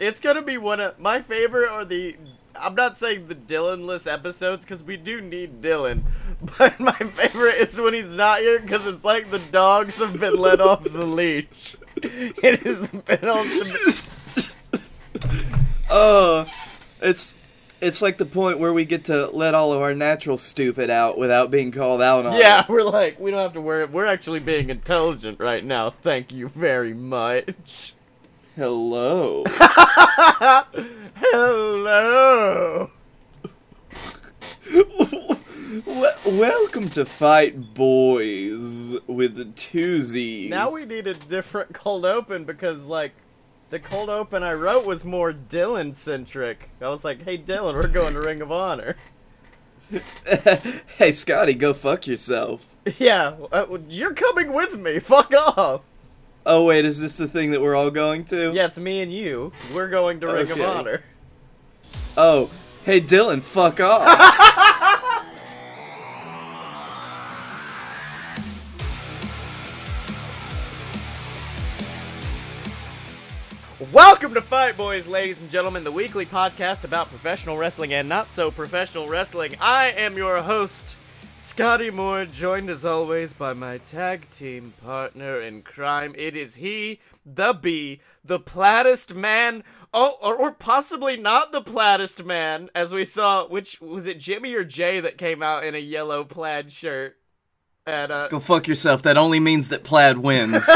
It's gonna be one of my favorite or the. I'm not saying the Dylanless episodes because we do need Dylan, but my favorite is when he's not here because it's like the dogs have been let off the leash. It is been on. Oh, it's it's like the point where we get to let all of our natural stupid out without being called out on. Yeah, it. we're like we don't have to worry. We're actually being intelligent right now. Thank you very much. Hello. Hello. Welcome to Fight Boys with the two Z's. Now we need a different cold open because like the cold open I wrote was more Dylan centric. I was like, "Hey Dylan, we're going to Ring of Honor." hey, Scotty, go fuck yourself. yeah, uh, you're coming with me. Fuck off. Oh wait, is this the thing that we're all going to? Yeah, it's me and you. We're going to Ring Okay. of Honor. Oh, hey Dylan, fuck off. Welcome to Fight Boys, ladies and gentlemen, the weekly podcast about professional wrestling and not so professional wrestling. I am your host, Scotty Moore, joined as always by my tag team partner in crime. It is he, the B, the plattest man. Oh, or, or possibly not the plattest man, as we saw. Which was it, Jimmy or Jey, that came out in a yellow plaid shirt? And uh, go fuck yourself. That only means that Plaid wins.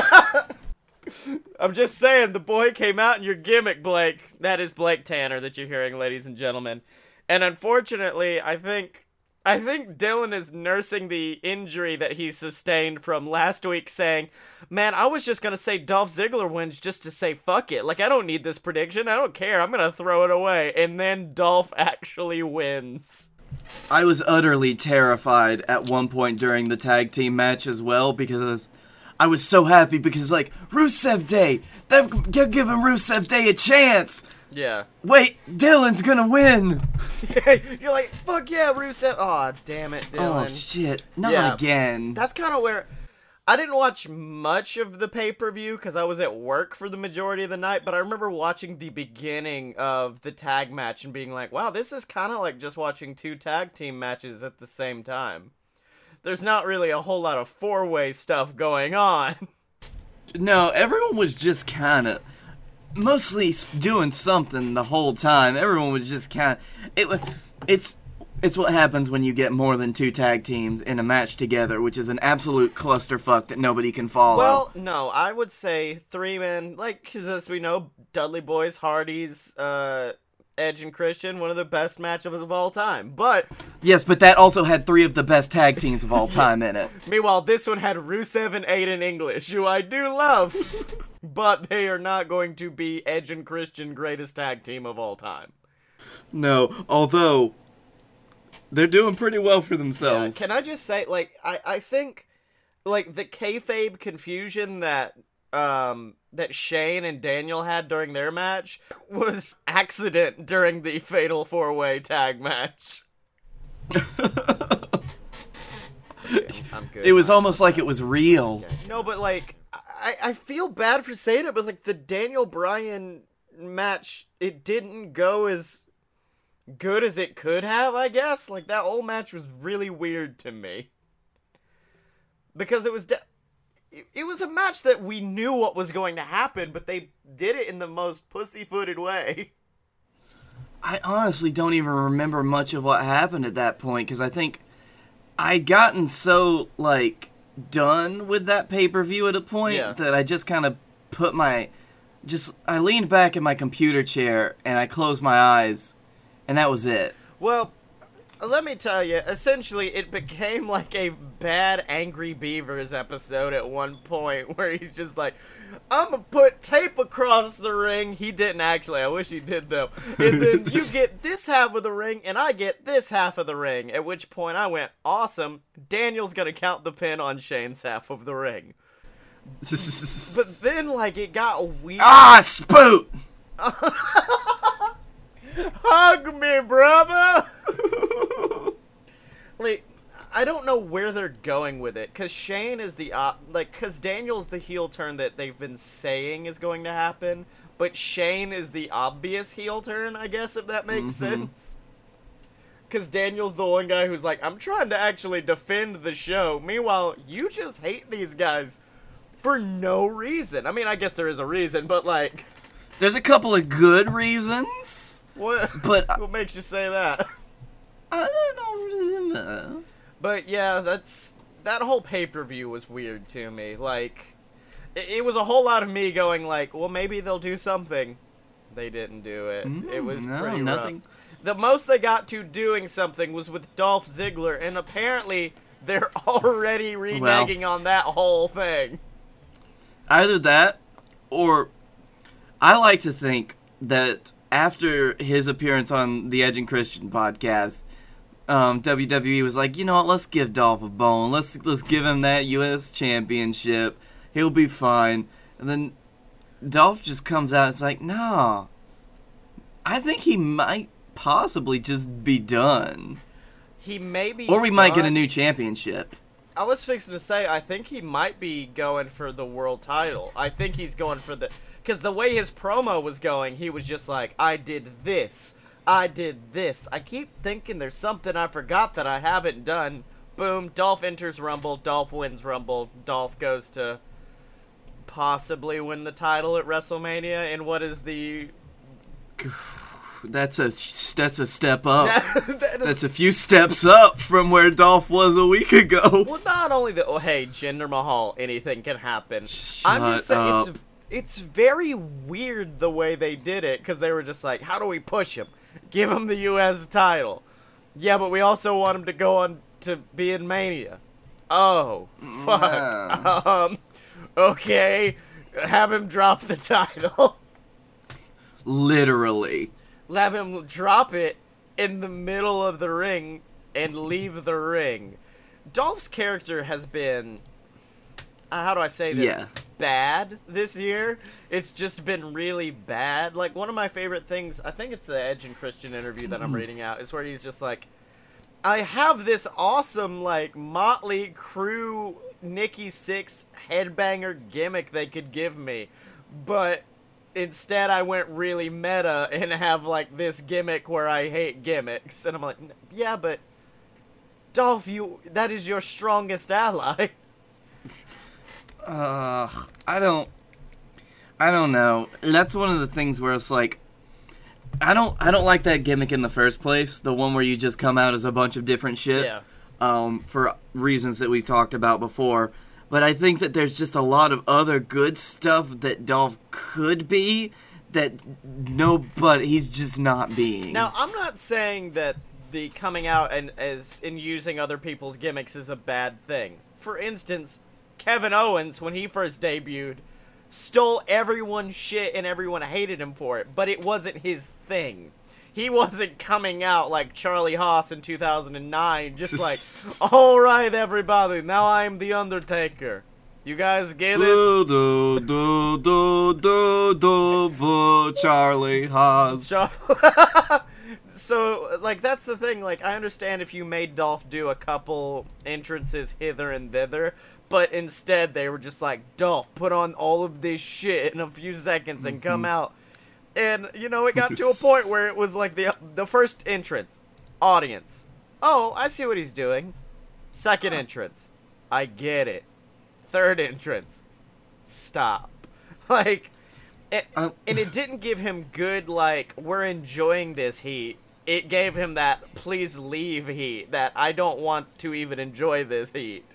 I'm just saying, the boy came out in your gimmick, Blake. That is Blake Tanner that you're hearing, ladies and gentlemen. And unfortunately, I think I think Dylan is nursing the injury that he sustained from last week, saying, "Man, I was just gonna say Dolph Ziggler wins just to say fuck it. Like I don't need this prediction. I don't care. I'm gonna throw it away." And then Dolph actually wins. I was utterly terrified at one point during the tag team match as well because I was, so happy because like Rusev Day, they're they're giving Rusev Day a chance. Yeah. Wait, Dylan's gonna win. you're like, "Fuck yeah, Rusev." Oh damn it, oh, Dylan. Oh shit, not Yeah. again. that's kind of where I didn't watch much of the pay per view because I was at work for the majority of the night. But I remember watching the beginning of the tag match and being like, "Wow, this is kind of like just watching two tag team matches at the same time." There's not really a whole lot of four way stuff going on. No, everyone was just kind of mostly doing something the whole time. Everyone was just kind of it. It's it's what happens when you get more than two tag teams in a match together, which is an absolute clusterfuck that nobody can follow. Well, no, I would say three men, like 'cause as we know, Dudley Boys, Hardys, uh, Edge and Christian, one of the best matchups of all time. But yes, but that also had three of the best tag teams of all time in it. Meanwhile, this one had Rusev and Aiden English, who I do love, but they are not going to be Edge and Christian greatest tag team of all time. No, although they're doing pretty well for themselves. can I just say, like, I, I think, like, the kayfabe confusion that um that Shane and Daniel had during their match was accident during the Fatal Four Way Tag match. I'm good. it was almost like it was real. No, but like I, I feel bad for saying it, but like the Daniel Bryan match, it didn't go as good as it could have, I guess. Like that whole match was really weird to me. Because it was de- it- it was a match that we knew what was going to happen, but they did it in the most pussy-footed way. I honestly don't even remember much of what happened at that point because I think I'd gotten so like done with that pay per view at a point Yeah. that I just kind of put my just I leaned back in my computer chair and I closed my eyes and that was it. Well, let me tell you, essentially, it became like a bad Angry Beavers episode at one point where he's just like, I'm gonna put tape across the ring. He didn't actually, I wish he did though. And then you get this half of the ring, and I get this half of the ring. At which point I went, awesome. Daniel's gonna count the pin on Shane's half of the ring. But then, like, it got weird. ah, spoot. Hug me, brother! Like, I don't know where they're going with it, because Shane is the, op- like, because Daniel's the heel turn that they've been saying is going to happen, but Shane is the obvious heel turn, I guess, if that makes Mhm. sense. Because Daniel's the one guy who's like, I'm trying to actually defend the show. Meanwhile, you just hate these guys for no reason. I mean, I guess there is a reason, but like, There's a couple of good reasons, what? but what makes you say that? I don't really know. But yeah, that's that whole pay per view was weird to me. Like, it, it was a whole lot of me going like, well, maybe they'll do something. They didn't do it. it was Mm, no, pretty nothing. rough. The most they got to doing something was with Dolph Ziggler, and apparently they're already reneging on that whole thing. Either that, or I like to think that after his appearance on the Edge and Christian podcast, um, WWE was like, you know what? Let's give Dolph a bone. Let's let's give him that U.S. Championship. He'll be fine. And then Dolph just comes out. It's like, nah. I think he might possibly just be done, He may be, or we might get a new championship. I was fixing to say, I think he might be going for the world title. I think he's going for the. Because the way his promo was going, he was just like, I did this. I did this. I keep thinking there's something I forgot that I haven't done. Boom. Dolph enters Rumble. Dolph wins Rumble. Dolph goes to possibly win the title at WrestleMania. And what is the. That's a that's a step up. That is- That's a few steps up from where Dolph was a week ago. Well, not only that. Oh, hey, Jinder Mahal, anything can happen. I'm just Shut saying, it's it's very weird the way they did it because they were just like, how do we push him? Give him the U.S. title. Yeah, but we also want him to go on to be in Mania. Oh, fuck. Yeah. Um, okay, have him drop the title. Literally. have him drop it in the middle of the ring and leave the ring. Dolph's character has been uh, how do I say this? Yeah. Bad this year. It's just been really bad. Like one of my favorite things, I think it's the Edge and Christian interview that I'm mm. reading out, is where he's just like I have this awesome like Mötley Crüe Nikki Sixx headbanger gimmick they could give me, but instead I went really meta and have like this gimmick where I hate gimmicks, and I'm like, yeah, but Dolph, you that is your strongest ally. Ugh. I don't. I don't know. That's one of the things where it's like. I don't. I don't like that gimmick in the first place. The one where you just come out as a bunch of different shit. Yeah. Um, for reasons that we talked about before. But I think that there's just a lot of other good stuff that Dolph could be that no, but he's just not being. Now, I'm not saying that the coming out and as in using other people's gimmicks is a bad thing. For instance, Kevin Owens when he first debuted stole everyone's shit and everyone hated him for it, but it wasn't his thing. He wasn't coming out like Charlie Haas in 2009 just like, "All right everybody, now I'm the Undertaker." You guys get it? do do do do do do boo, Charlie Haas. So, so like that's the thing. Like I understand if you made Dolph do a couple entrances hither and thither, but instead they were just like Dolph, put on all of this shit in a few seconds and come out. And you know it got to a point where it was like the the first entrance, audience. Oh, I see what he's doing. Second entrance, I get it. Third entrance, stop. Like, Um, and it didn't give him good like we're enjoying this heat. It gave him that please leave heat that I don't want to even enjoy this heat.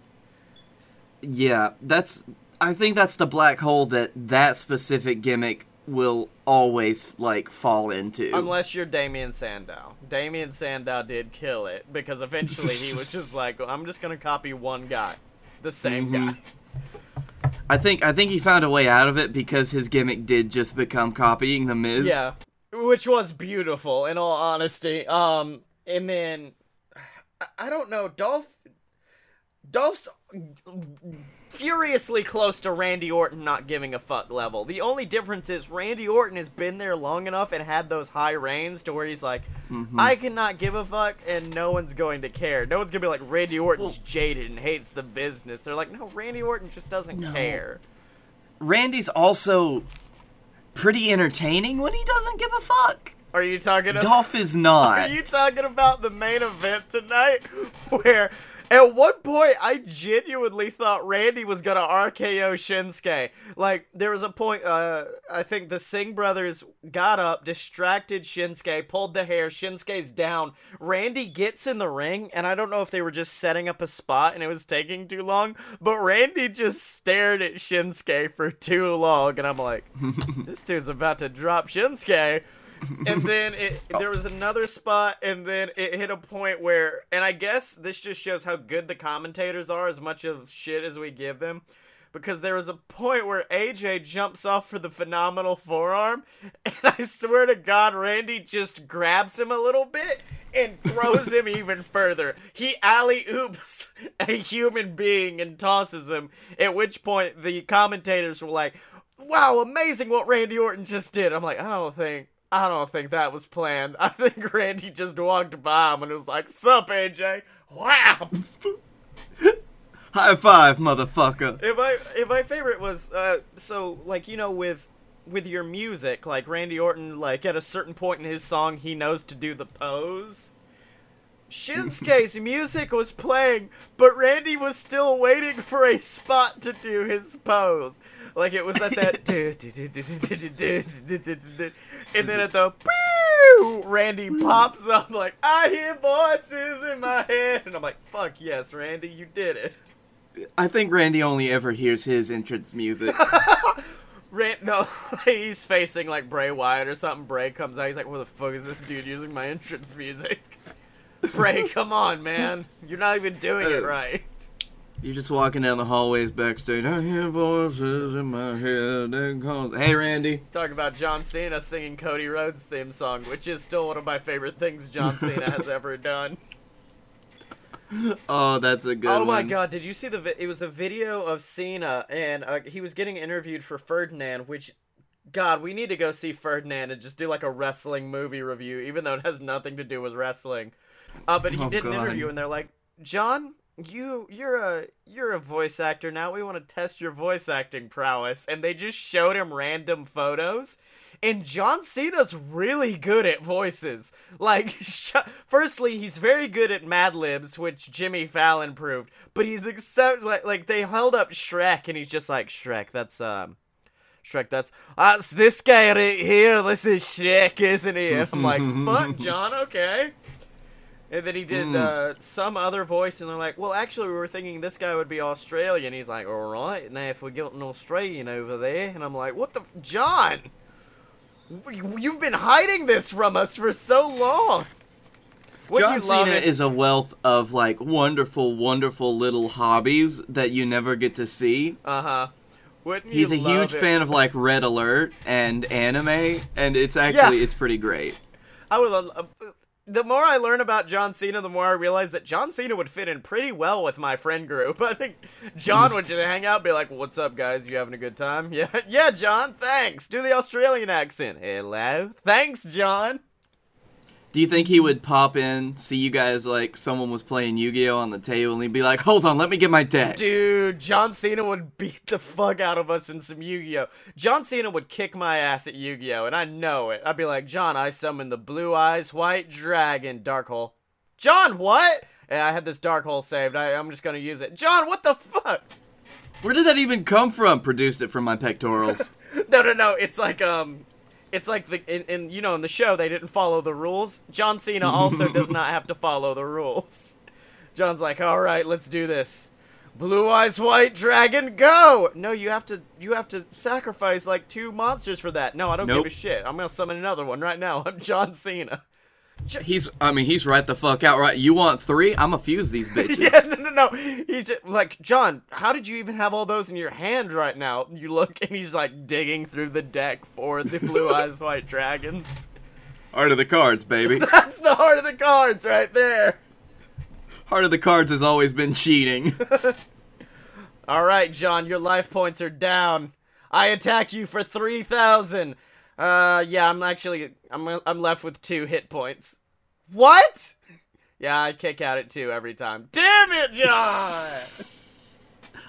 Yeah, that's. I think that's the black hole that that specific gimmick will always like fall into. Unless you're Damien Sandow. Damien Sandow did kill it because eventually he was just like, I'm just gonna copy one guy, the same Mhm. guy. I think I think he found a way out of it because his gimmick did just become copying the Miz. Yeah, which was beautiful in all honesty. Um, and then I don't know, Dolph. Dolph's furiously close to Randy Orton not giving a fuck level. The only difference is Randy Orton has been there long enough and had those high reigns to where he's like, Mm-hmm. I cannot give a fuck and no one's going to care. No one's gonna be like Randy Orton's jaded and hates the business. They're like, no, Randy Orton just doesn't No. care. Randy's also pretty entertaining when he doesn't give a fuck. Are you talking about? Dolph is not. Are you talking about the main event tonight? Where at one point I genuinely thought Randy was gonna RKO Shinsuke. Like there was a point, uh, I think the Singh brothers got up, distracted Shinsuke, pulled the hair. Shinsuke's down. Randy gets in the ring, and I don't know if they were just setting up a spot and it was taking too long, but Randy just stared at Shinsuke for too long, and I'm like, this dude's about to drop Shinsuke and then it there was another spot and then it hit a point where and i guess this just shows how good the commentators are as much of shit as we give them because there was a point where aj jumps off for the phenomenal forearm and i swear to god randy just grabs him a little bit and throws him even further. He alley oops a human being and tosses him at which point the commentators were like wow amazing what randy orton just did. I'm like i don't think I don't think that was planned. I think Randy just walked by him and was like, Sup, AJ? Wow! High five, motherfucker. if I if my favorite was uh so like you know with with your music, like Randy Orton, like at a certain point in his song he knows to do the pose. Shinsuke's music was playing, but Randy was still waiting for a spot to do his pose. Like it was at that, and then at the, Randy pops up like I hear voices in my head, and I'm like, "Fuck yes, Randy, you did it." I think Randy only ever hears his entrance music. Rand, no, he's facing like Bray Wyatt or something. Bray comes out, he's like, "What the fuck is this dude using my entrance music?" Bray, come on, man, you're not even doing it Uh, right. You're just walking down the hallways backstage. I hear voices in my head. and calls- Hey, Randy. Talk about John Cena singing Cody Rhodes' theme song, which is still one of my favorite things John Cena has ever done. Oh, that's a good oh my one. god, did you see the vi- it was a video of Cena and uh, he was getting interviewed for Ferdinand, which god, we need to go see Ferdinand and just do like a wrestling movie review even though it has nothing to do with wrestling. Uh, but he Oh, did an God. interview and they're like, "John, you you're a you're a voice actor now. We want to test your voice acting prowess." And they just showed him random photos. And John Cena's really good at voices. Like, sh- firstly, he's very good at Mad Libs, which Jimmy Fallon proved. But he's except like like they held up Shrek, and he's just like Shrek. That's um, Shrek. That's that's this guy right here. This is Shrek, isn't he? And I'm like, fuck, John. Okay. And then he did Mm. uh, some other voice, and they're like, "Well, actually, we were thinking this guy would be Australian." He's like, "All right, now if we get an Australian over there," and I'm like, "What the, John? You- You've been hiding this from us for so long." Wouldn't John Cena it? is a wealth of like wonderful, wonderful little hobbies that you never get to see. Uh huh. Wouldn't He's you a huge it? fan of like Red Alert and anime, and it's actually Yeah. it's pretty great. I would. love- The more I learn about John Cena, the more I realize that John Cena would fit in pretty well with my friend group. I think John would just hang out, be like, "What's up, guys? You having a good time?" Yeah, yeah, John. Thanks. Do the Australian accent. Hello. Thanks, John. Do you think he would pop in, see you guys like someone was playing Yu-Gi-Oh on the table, and he'd be like, "Hold on, let me get my deck." Dude, John Cena would beat the fuck out of us in some Yu-Gi-Oh. John Cena would kick my ass at Yu-Gi-Oh, and I know it. I'd be like, John, I summon the Blue Eyes White Dragon Dark Hole. John, what? And I had this Dark Hole saved. I, I'm just gonna use it. John, what the fuck? Where did that even come from? Produced it from my pectorals. No, no, no. It's like um, it's like the in, in you know in the show they didn't follow the rules. John Cena also does not have to follow the rules. John's like, all right, let's do this. Blue eyes white dragon, go! No, you have to you have to sacrifice like two monsters for that. No, I don't Nope. give a shit. I'm gonna summon another one right now. I'm John Cena. He's, I mean, he's right the fuck out. Right? You want three? I'ma fuse these bitches. Yeah, no, no, no. He's like, John, how did you even have all those in your hand right now? You look, and he's like digging through the deck for the blue eyes white dragons. Heart of the cards, baby. That's the heart of the cards right there. Heart of the cards has always been cheating. All right, John, your life points are down. I attack you for 3,000. Uh, yeah, I'm actually, I'm, I'm left with two hit points. What? Yeah, I kick out at two every time. Damn it, John!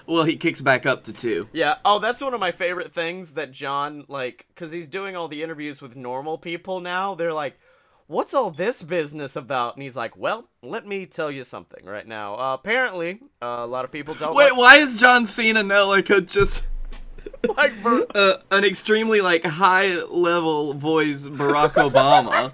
Well, he kicks back up to two. Yeah. Oh, that's one of my favorite things that John like cuz he's doing all the interviews with normal people now. They're like, "What's all this business about?" And he's like, "Well, let me tell you something right now. Uh, apparently, uh, a lot of people don't Wait, like, why is John Cena now like a just like Bar- uh, an extremely like high level voice Barack Obama?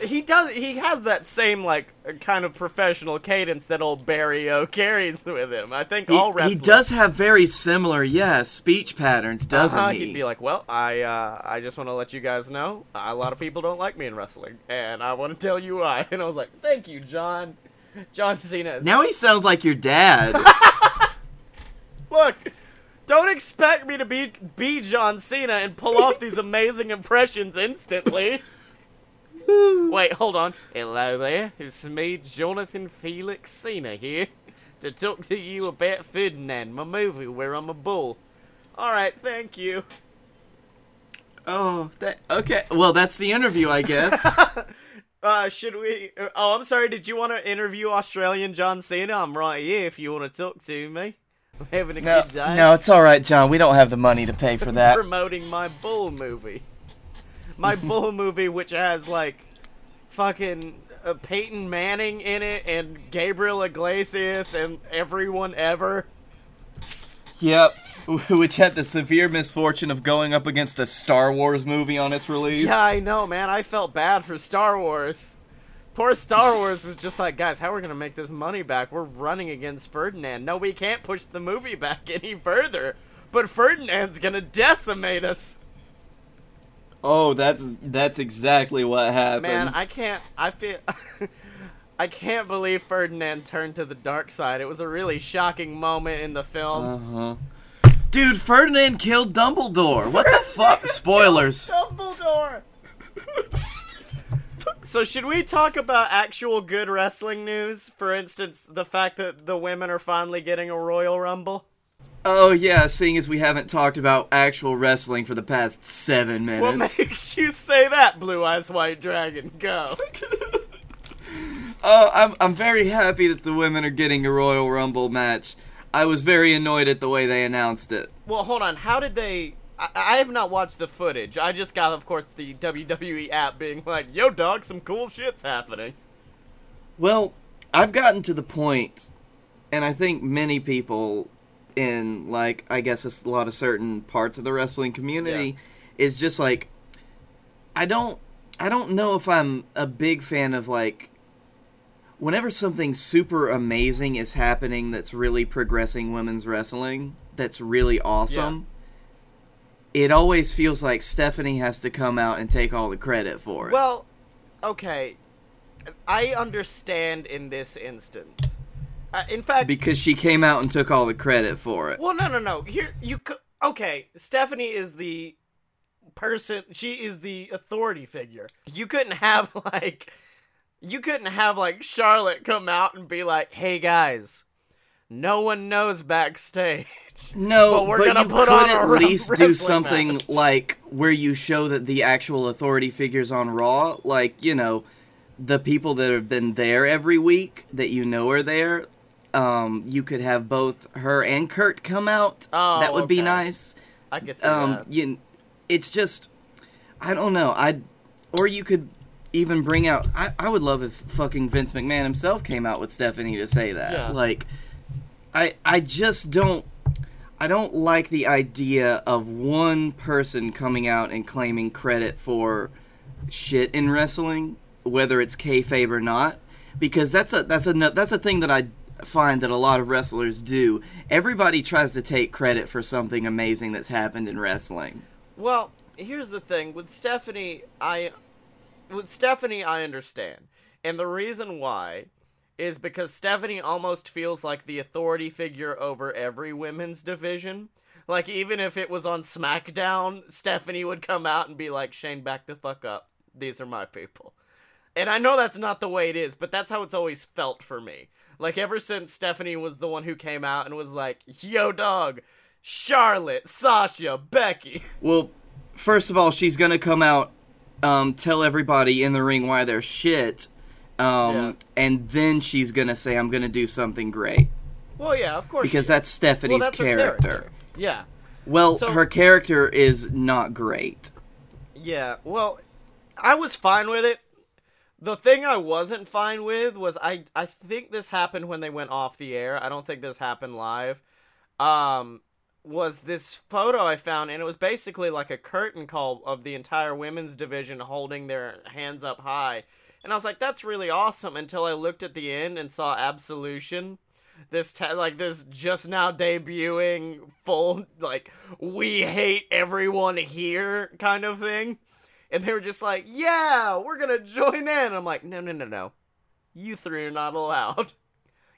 he does he has that same like kind of professional cadence that old Barry O carries with him. I think He, all he does have very similar, yeah, speech patterns, doesn't uh-huh, he? He'd be like, "Well, I uh, I just want to let you guys know a lot of people don't like me in wrestling, and I want to tell you why." And I was like, "Thank you, John." John Cena. Now he sounds like your dad. Look, don't expect me to be be John Cena and pull off these amazing impressions instantly. Wait, hold on. Hello there. It's me, Jonathan Felix Cena here, to talk to you about Ferdinand, my movie where I'm a bull. All right, thank you. oh, that, okay. Well, that's the interview, I guess. Uh, should we? Uh, oh, I'm sorry. Did you want to interview Australian John Cena? I'm right here if you want to talk to me. Having a no, good day. no, it's all right, John. We don't have the money to pay for that. promoting my bull movie. My bull movie, which has like fucking uh, Peyton Manning in it and Gabriel Iglesias and everyone ever. Yep. Which had the severe misfortune of going up against a Star Wars movie on its release. Yeah, I know, man. I felt bad for Star Wars. Poor Star Wars was just like, guys, how are we gonna make this money back? We're running against Ferdinand. No, we can't push the movie back any further. But Ferdinand's gonna decimate us. Oh, that's that's exactly what happened. Man, I can't. I feel. I can't believe Ferdinand turned to the dark side. It was a really shocking moment in the film. Uh-huh. Dude, Ferdinand killed Dumbledore. What the fuck? Spoilers. Dumbledore. So should we talk about actual good wrestling news? For instance, the fact that the women are finally getting a Royal Rumble. Oh yeah, seeing as we haven't talked about actual wrestling for the past seven minutes. What makes you say that, Blue Eyes White Dragon? Go. Oh, I'm I'm very happy that the women are getting a Royal Rumble match. I was very annoyed at the way they announced it. Well, hold on. How did they? I, I have not watched the footage. I just got, of course, the WWE app being like, "Yo, dog, some cool shit's happening." Well, I've gotten to the point, and I think many people in like I guess a lot of certain parts of the wrestling community is just like I don't I don't know if I'm a big fan of like whenever something super amazing is happening that's really progressing women's wrestling that's really awesome it always feels like Stephanie has to come out and take all the credit for it. Well, okay, I understand in this instance. Uh, in fact, because she came out and took all the credit for it. well, no, no, no. Here, you okay? Stephanie is the person. She is the authority figure. You couldn't have like, you couldn't have like Charlotte come out and be like, "Hey guys, no one knows backstage." No, But we're but gonna you put could on at least do something match. like where you show that the actual authority figures on Raw, like you know, the people that have been there every week that you know are there. Um, you could have both her and Kurt come out. Oh, that would be nice. I could see Um, that. you, it's just, I don't know. I, or you could even bring out. I, I would love if fucking Vince McMahon himself came out with Stephanie to say that. Yeah. Like, I I just don't. I don't like the idea of one person coming out and claiming credit for shit in wrestling, whether it's kayfabe or not, because that's a that's a that's a thing that I find that a lot of wrestlers do. Everybody tries to take credit for something amazing that's happened in wrestling. Well, here's the thing with Stephanie. I with Stephanie, I understand, and the reason why is because Stephanie almost feels like the authority figure over every women's division. Like even if it was on SmackDown, Stephanie would come out and be like, "Shane, back the fuck up. These are my people." And I know that's not the way it is, but that's how it's always felt for me. Like ever since Stephanie was the one who came out and was like, "Yo, dog." Charlotte, Sasha, Becky. Well, first of all, she's gonna come out, um, tell everybody in the ring why they're shit, um, Yeah. and then she's gonna say, "I'm gonna do something great." Well, yeah, of course. because that's Stephanie's well, that's her character. Yeah. Well, So- her character is not great. Yeah, well, I was fine with it. The thing I wasn't fine with was I I think this happened when they went off the air. I don't think this happened live. Um was this photo I found and it was basically like a curtain call of the entire women's division holding their hands up high. And I was like that's really awesome until I looked at the end and saw Absolution this te- like this just now debuting full like we hate everyone here kind of thing. And they were just like yeah we're gonna join in. I'm like no no no no. You three are not allowed.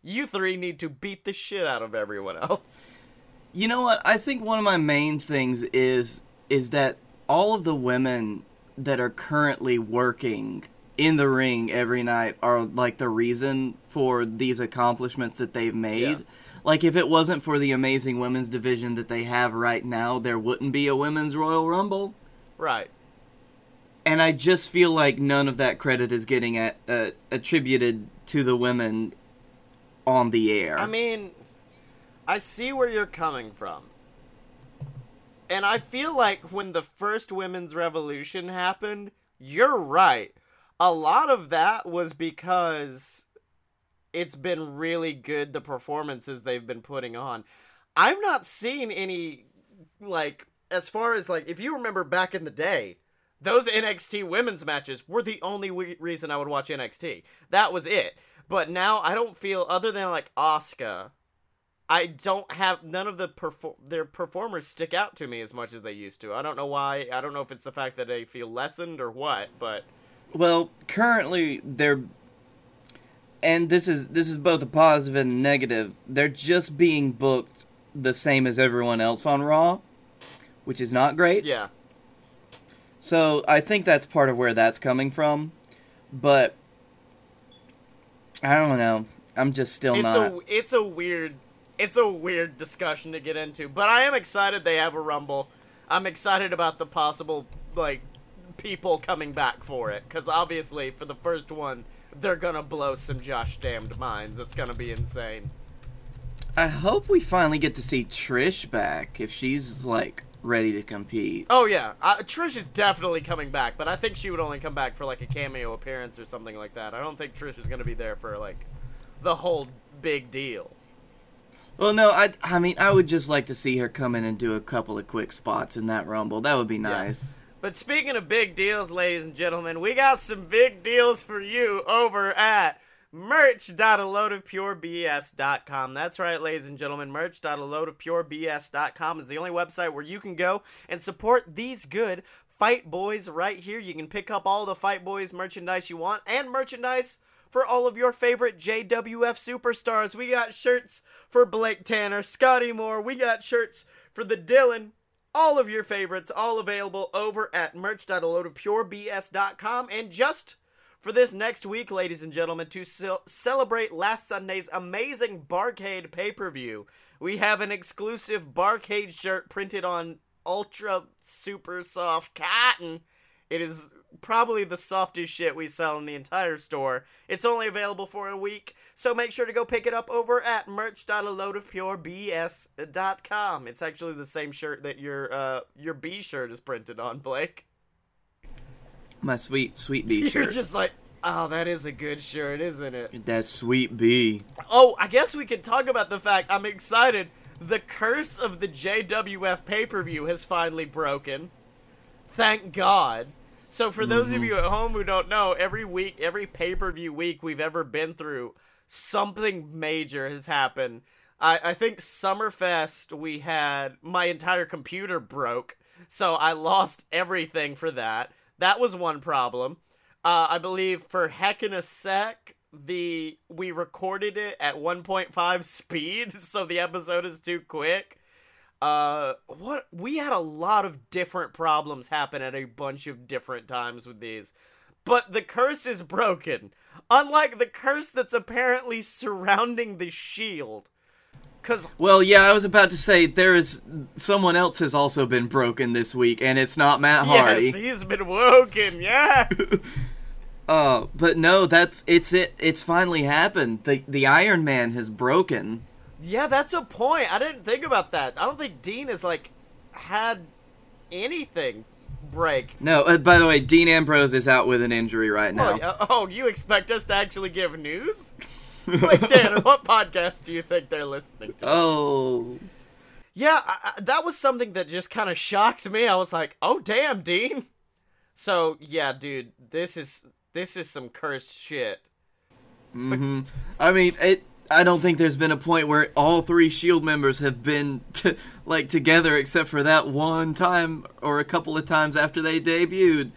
You three need to beat the shit out of everyone else. You know what? I think one of my main things is is that all of the women that are currently working in the ring every night are like the reason for these accomplishments that they've made. Yeah. Like if it wasn't for the amazing women's division that they have right now, there wouldn't be a women's Royal Rumble. right And I just feel like none of that credit is getting at, uh, attributed to the women on the air. i mean i see where you're coming from and i feel like when the first women's revolution happened you're right a lot of that was because it's been really good the performances they've been putting on. I've not seen any like as far as like if you remember back in the day, those NXT women's matches were the only reason I would watch NXT. That was it. But now I don't feel other than like Asuka, I don't have none of the perfor- their performers stick out to me as much as they used to. I don't know why. I don't know if it's the fact that they feel lessened or what, but Well, currently they're and this is this is both a positive and a negative. They're just being booked the same as everyone else on Raw, which is not great. yeah. So, I think that's part of where that's coming from. But I don't know. I'm just still it's not a it's a weird it's a weird discussion to get into but i am excited they have a rumble i'm excited about the possible like people coming back for it because obviously for the first one they're gonna blow some josh damned minds it's gonna be insane I hope we finally get to see Trish back if she's like ready to compete. oh yeah uh, trish is definitely coming back but i think she would only come back for like a cameo appearance or something like that i don't think trish is gonna be there for like the whole big deal Well, no, I I mean I would just like to see her come in and do a couple of quick spots in that Rumble. That would be nice. But speaking of big deals, ladies and gentlemen, we got some big deals for you over at merch.aloadofpurebs.com. That's right, ladies and gentlemen. Merch.aloadofpurebs.com is the only website where you can go and support these good Fight Boys right here. You can pick up all the Fight Boys merchandise you want and merchandise for all of your favorite JWF superstars. We got shirts for Blake Tanner, Scotty Moore. We got shirts for the Dylan. All of your favorites, all available over at merch.aloadofpurebs.com. And just for this next week, ladies and gentlemen, to ce- celebrate last Sunday's amazing Barcade pay per view, we have an exclusive Barcade shirt printed on ultra super soft cotton. It is probably the softest shit we sell in the entire store. It's only available for a week, so make sure to go pick it up over at merch.aloadofpurebs.com. It's actually the same shirt that your uh your B shirt is printed on, Blake. My sweet sweet B shirt. You're just like, oh, that is a good shirt, isn't it? That sweet B. Oh, I guess we could talk about the fact I'm excited. The curse of the JWF pay per view has finally broken. Thank God. So, for those of you at home who don't know, every week, every pay per view week we've ever been through, something major has happened. I, I think Summerfest, we had my entire computer broke, so I lost everything for that. That was one problem. Uh, I believe for Heck in a Sec, the we recorded it at 1.5 speed, so the episode is too quick. Uh, what we had a lot of different problems happen at a bunch of different times with these, but the curse is broken. Unlike the curse that's apparently surrounding the shield, because Well, yeah, I was about to say there is someone else has also been broken this week, and it's not Matt Hardy. yes, he's been woken. Yes. Uh, but no, that's it's it. It's finally happened. The the Iron Man has broken. Yeah, that's a point. I didn't think about that. I don't think Dean has like had anything break. No, uh, by the way, Dean Ambrose is out with an injury right Oh, now. yeah. oh, you expect us to actually give news? Wait, Tanner, what podcast do you think they're listening to? Oh. Yeah, I, I, that was something that just kind of shocked me. I was like, "Oh, damn, Dean." So yeah, dude, this is this is some cursed shit. Mm-hmm. I mean, it. I don't think there's been a point where all three Shield members have been t- like together, except for that one time or a couple of times after they debuted.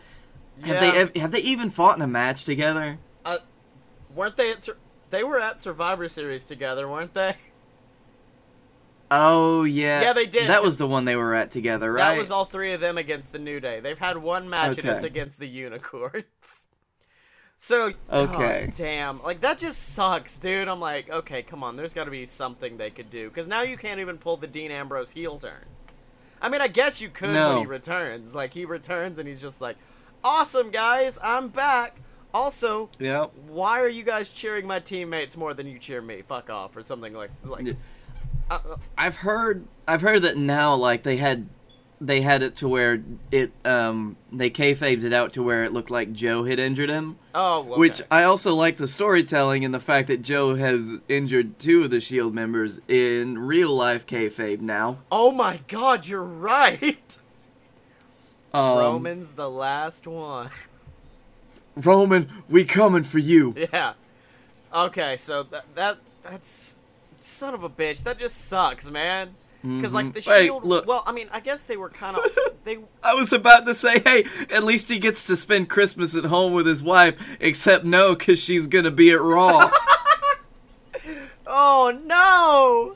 Have they Yeah. have they even fought in a match together? Uh, weren't they at Sur- they were at Survivor Series together, weren't they? Oh yeah, Yeah, they did. That was the one they were at together, right? That was all three of them against the New Day. They've had one match and it's against the Unicorns. So Okay. oh, damn, like that just sucks, dude. I'm like, okay, come on. There's got to be something they could do because now you can't even pull the Dean Ambrose heel turn. I mean, I guess you could No. when he returns. Like he returns and he's just like, awesome guys, I'm back. Also, Yep. why are you guys cheering my teammates more than you cheer me? Fuck off, or something like like. Yeah. Uh, uh, I've heard I've heard that now like they had they had it to where it um they kayfabed it out to where it looked like Joe had injured him. oh, okay. Which I also like the storytelling and the fact that Joe has injured two of the Shield members in real life kayfabe now. Oh my God, you're right. Um, Roman's the last one. Roman, we coming for you. yeah. Okay, so that that that's son of a bitch. That just sucks, man. Because like the Mhm. Hey, shield. look. Well, I mean, I guess they were kind of they. I was about to say, hey, at least he gets to spend Christmas at home with his wife, except no, because she's gonna be at Raw. Oh no.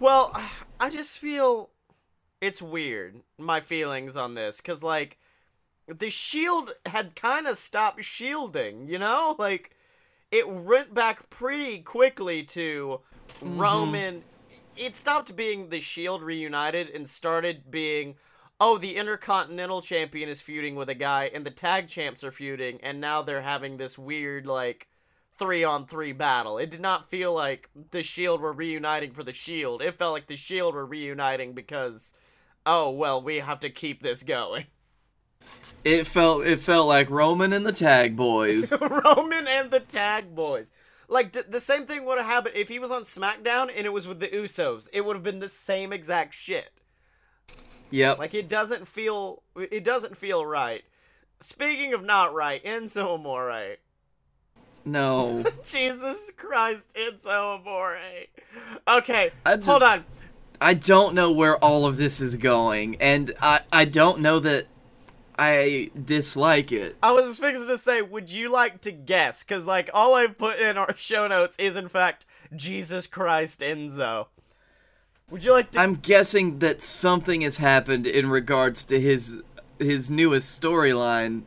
Well, I just feel it's weird. My feelings on this, because like the shield had kind of stopped shielding. You know, like it went back pretty quickly to Roman. It stopped being the Shield reunited and started being, oh, the Intercontinental Champion is feuding with a guy, and the Tag Champs are feuding, and now they're having this weird like three on three battle. It did not feel like the Shield were reuniting for the Shield. It felt like the Shield were reuniting because, oh well, we have to keep this going. it felt it felt like Roman and the Tag Boys. Roman and the Tag Boys. Like d- the same thing would have happened if he was on SmackDown and it was with the Usos. It would have been the same exact shit. yep. Like it doesn't feel it doesn't feel right. Speaking of not right, Enzo Amore. no. Jesus Christ, Enzo Amore. Okay, just- hold on. I don't know where all of this is going, and I I don't know that I dislike it. I was fixing to say, would you like to guess? Because like all I've put in our show notes is in fact Jesus Christ Enzo. Would you like to? I'm guessing that something has happened in regards to his his newest storyline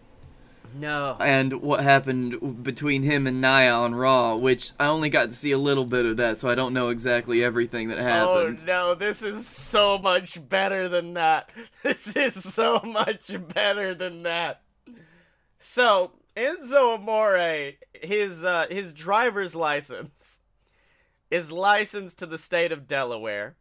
no. and what happened between him and Nia on Raw, which I only got to see a little bit of that, so I don't know exactly everything that happened. Oh no, this is so much better than that. This is so much better than that. So, Enzo Amore, his uh, his driver's license is licensed to the state of Delaware.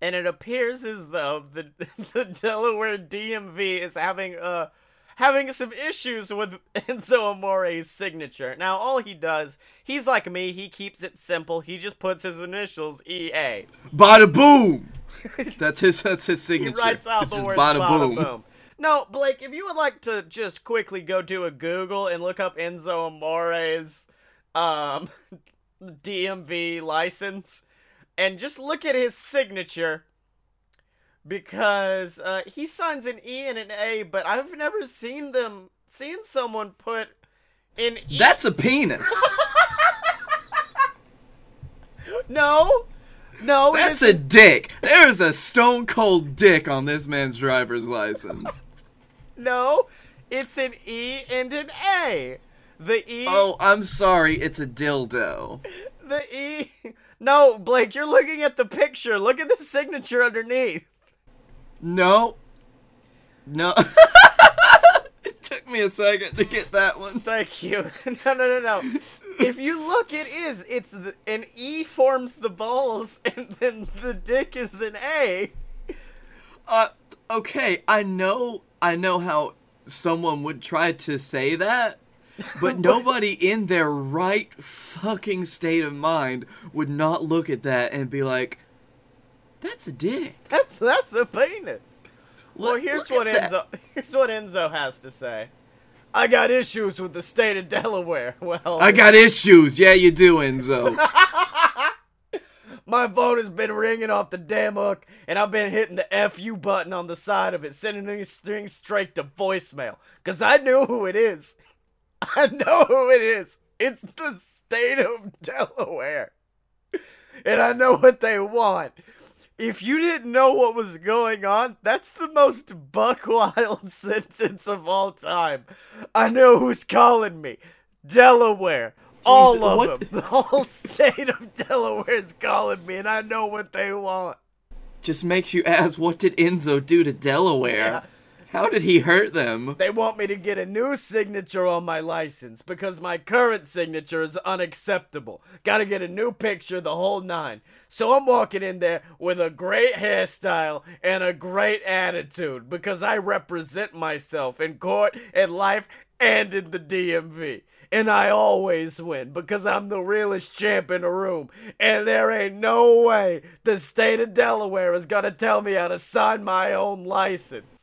And it appears as though the the Delaware DMV is having uh having some issues with Enzo Amore's signature. Now, all he does, he's like me, he keeps it simple. He just puts his initials EA. Bada boom! That's his that's his signature. He writes out It's the words bada, bada boom. boom. No, Blake, if you would like to just quickly go do a Google and look up Enzo Amore's um DMV license and just look at his signature because uh, he signs an E and an A, but I've never seen them seen someone put an E. That's a penis. no, no. That's a dick. There's a stone cold dick on this man's driver's license. no. It's an E and an A. The E. Oh, I'm sorry, it's a dildo. The E. No, Blake, you're looking at the picture. Look at the signature underneath. No. No. It took me a second to get that one. Thank you. No, no, no, no. if you look, it is. It's the, an E forms the balls, and then the dick is an A. Uh, okay, I know, I know how someone would try to say that, but nobody in their right fucking state of mind would not look at that and be like, "That's a dick." That's that's a penis. Well, here's what at Enzo. Here's what Enzo has to say. I got issues with the state of Delaware. Well, I got issues. Yeah, you do, Enzo. My phone has been ringing off the damn hook, and I've been hitting the FU button on the side of it, sending these strings straight to voicemail. Cause I know who it is. I know who it is. It's the state of Delaware. And I know what they want. If you didn't know what was going on, that's the most buck wild sentence of all time. I know who's calling me. Delaware. all of what them. The whole state of Delaware is calling me, and I know what they want. Just makes you ask, what did Enzo do to Delaware? Yeah. How did he hurt them? They want me to get a new signature on my license because my current signature is unacceptable. Gotta get a new picture, the whole nine. So I'm walking in there with a great hairstyle and a great attitude because I represent myself in court, in life, and in the DMV. And I always win because I'm the realest champ in the room. And there ain't no way the state of Delaware is gonna tell me how to sign my own license.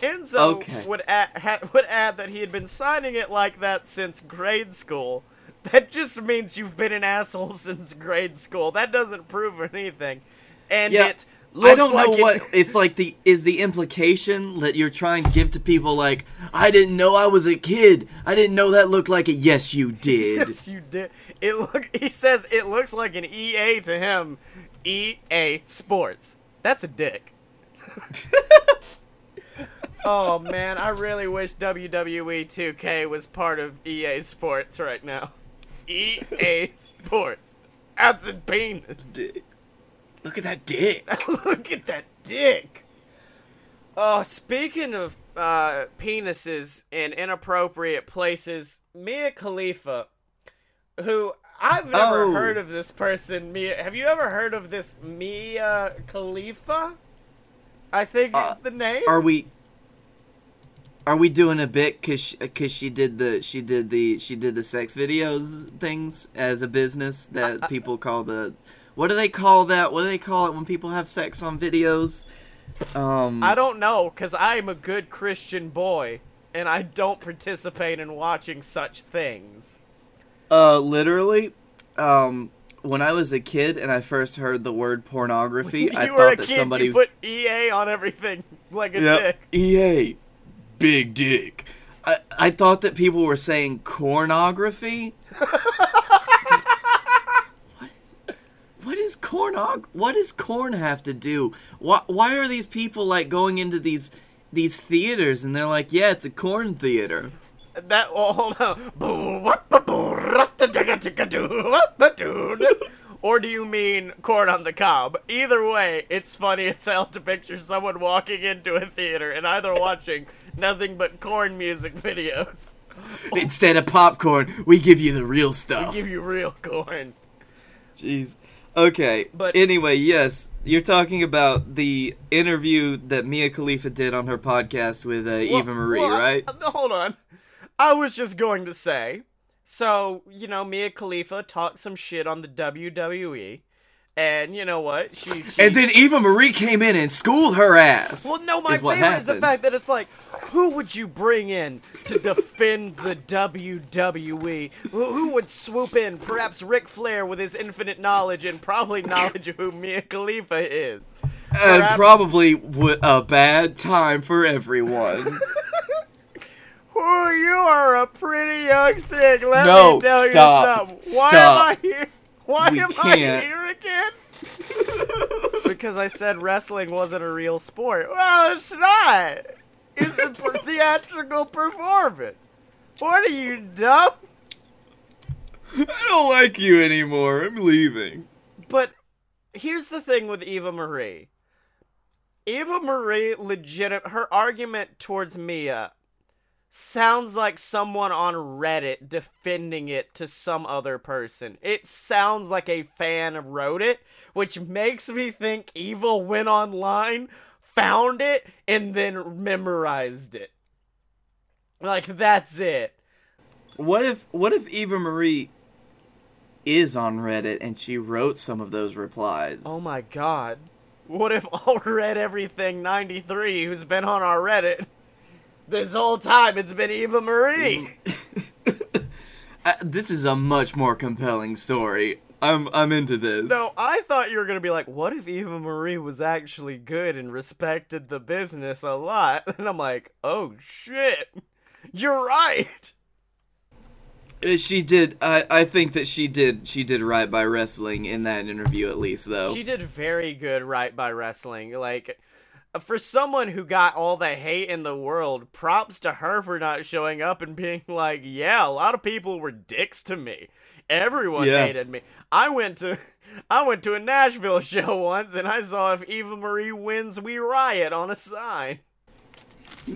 Enzo Okay. would add, ha, would add that he had been signing it like that since grade school. That just means you've been an asshole since grade school. That doesn't prove anything. And Yeah, it looks I don't like know it- what if like the is the implication that you're trying to give to people like I didn't know I was a kid. I didn't know that looked like a yes you did. Yes, you did. It look. He says it looks like an EA to him. EA Sports. That's a dick. oh man, I really wish WWE 2K was part of EA Sports right now. EA Sports. That's a penis. Dick. Look at that dick. Look at that dick. Oh, speaking of uh, penises in inappropriate places, Mia Khalifa, who I've never Oh. heard of this person. Mia, have you ever heard of this Mia Khalifa? I think Uh, is the name. Are we are we doing a bit cuz she, cause she did the she did the she did the sex videos things as a business that people call the what do they call that? What do they call it when people have sex on videos? Um I don't know, cause I'm a good Christian boy, and I don't participate in watching such things. Uh, literally, um, when I was a kid and I first heard the word pornography, I thought that kid, somebody. you put EA on everything like a Yep, dick. EA, big dick. I I thought that people were saying cornography. what is what is cornog? What does corn have to do? Why why are these people like going into these these theaters and they're like, yeah, it's a corn theater. That oh, hold on. Or do you mean corn on the cob? Either way, it's funny as hell to picture someone walking into a theater and either watching nothing but corn music videos. Instead of popcorn, we give you the real stuff. We give you real corn. Jeez. Okay. But- anyway, yes, you're talking about the interview that Mia Khalifa did on her podcast with uh, Well- Eva Marie, well, right? I- hold on. I was just going to say, so you know, Mia Khalifa talked some shit on the WWE, and you know what? She, she and then Eva Marie came in and schooled her ass. Well, no, my is favorite is the fact that it's like, who would you bring in to defend the WWE? Who, who would swoop in? Perhaps Ric Flair with his infinite knowledge and probably knowledge of who Mia Khalifa is. and probably w- a bad time for everyone. Oh, you are a pretty young thing. Let No, me tell stop, you something. Why stop. am I here? Why We am can't. I here again? because I said wrestling wasn't a real sport. Well, it's not. It's a theatrical performance. What are you dumb? I don't like you anymore. I'm leaving. But here's the thing with Eva Marie. Eva Marie legit her argument towards Mia sounds like someone on Reddit defending it to some other person. It sounds like a fan wrote it, which makes me think Evil went online, found it, and then memorized it. Like that's it. What if what if Eva Marie is on Reddit and she wrote some of those replies? Oh my god. What if all read everything 93 who's been on our Reddit this whole time it's been Eva Marie? Uh, this is a much more compelling story. I'm I'm into this. No, I thought you were gonna be like, what if Eva Marie was actually good and respected the business a lot? And I'm like, oh shit, you're right. Uh, She did. I I think that she did. She did right by wrestling in that interview, at least, though. She did very good right by wrestling. Like, for someone who got all the hate in the world, props to her for not showing up and being like, yeah, a lot of people were dicks to me. Everyone Yeah. hated me. I went to I went to a Nashville show once and I saw if Eva Marie wins we riot on a sign.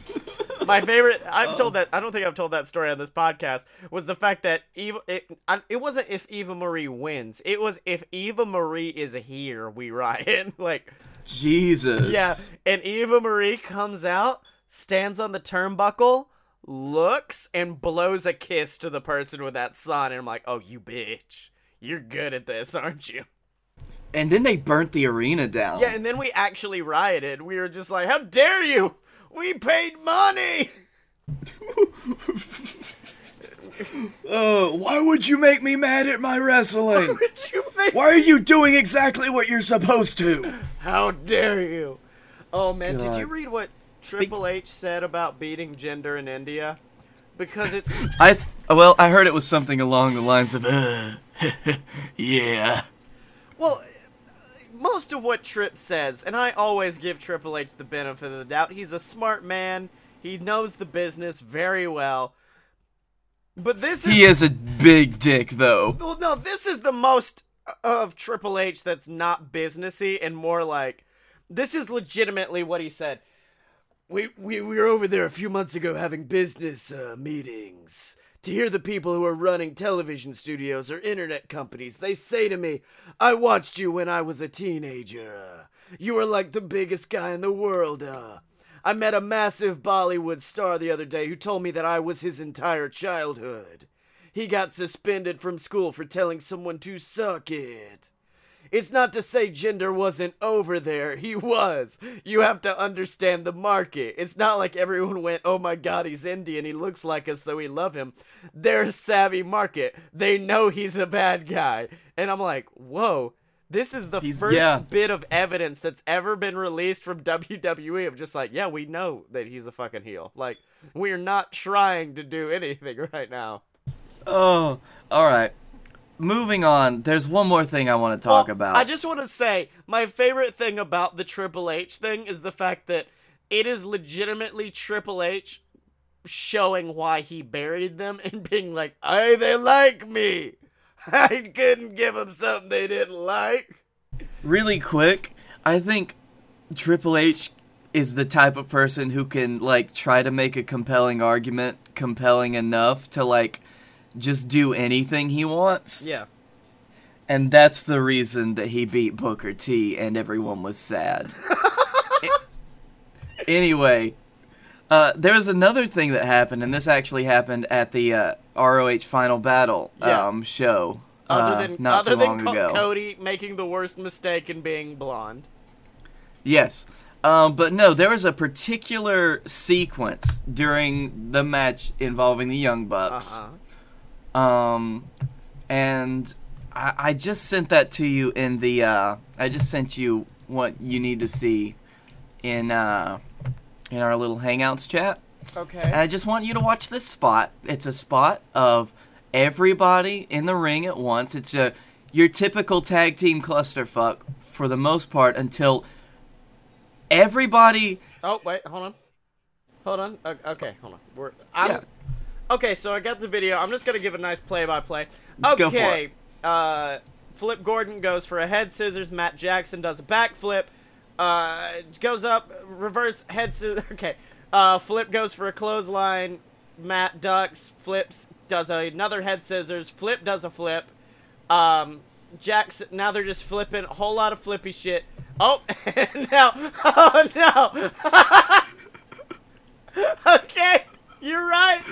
My favorite I've oh. told that I don't think I've told that story on this podcast was the fact that Eva it, it wasn't if Eva Marie wins. It was if Eva Marie is here we riot. like Jesus. yeah, and Eva Marie comes out, stands on the turnbuckle, looks, and blows a kiss to the person with that sign. And I'm like, oh, you bitch. You're good at this, aren't you? And then they burnt the arena down. Yeah, and then we actually rioted. We were just like, how dare you? We paid money! Oh, why would you make me mad at my wrestling? You make- why are you doing exactly what you're supposed to? How dare you? Oh man, did you read what Triple H said about beating Jinder in India? Because it's I th- well, I heard it was something along the lines of, uh, yeah. Well, most of what Trip says, and I always give Triple H the benefit of the doubt. He's a smart man. He knows the business very well. But this is He is a big dick, though. well, no, this is the most of Triple H that's not businessy and more like this is legitimately what he said. We we, we were over there a few months ago having business uh, meetings to hear the people who are running television studios or internet companies. They say to me, "I watched you when I was a teenager. You were like the biggest guy in the world. Uh, I met a massive Bollywood star the other day who told me that I was his entire childhood. He got suspended from school for telling someone to suck it. It's not to say Jinder wasn't over there. He was. You have to understand the market. It's not like everyone went, oh my god, he's Indian. He looks like us, so we love him. They're a savvy market. They know he's a bad guy. And I'm like, whoa. This is the He's- first yeah. bit of evidence that's ever been released from WWE of just like, yeah, we know that he's a fucking heel. Like, we're not trying to do anything right now. Oh, all right. Moving on. There's one more thing I want to talk Well, about. I just want to say my favorite thing about the Triple H thing is the fact that it is legitimately Triple H showing why he buried them and being like, "Hey, they like me. I couldn't give them something they didn't like." really quick, I think Triple H is the type of person who can like try to make a compelling argument compelling enough to like just do anything he wants. Yeah. And that's the reason that he beat Booker T and everyone was sad. A- anyway, uh, there was another thing that happened, and this actually happened at the uh, ROH Final Battle Yeah. um, show Other uh, than not other too than long Co- ago. Cody making the worst mistake in being blonde. Yes. Um, but no, there was a particular sequence during the match involving the Young Bucks. Uh-huh. Um, and I, I just sent that to you in the. Uh, I just sent you what you need to see in uh, in our little Hangouts chat. And Okay. I just want you to watch this spot. It's a spot of everybody in the ring at once. It's a your typical tag team clusterfuck for the most part until everybody. Oh wait, hold on, hold on. Okay, hold on. We're I'm, Yeah. Okay, so I got the video. I'm just gonna give a nice play-by-play. Go for Okay, uh, Flip Gordon goes for a head scissors. Matt Jackson does a backflip. Uh, goes up, reverse head scissors. Okay, uh, Flip goes for a clothesline. Matt ducks, flips, does another head scissors, flip does a flip. Um, Jackson, now they're just flipping a whole lot of flippy shit. Oh, now, oh no. okay, you're right.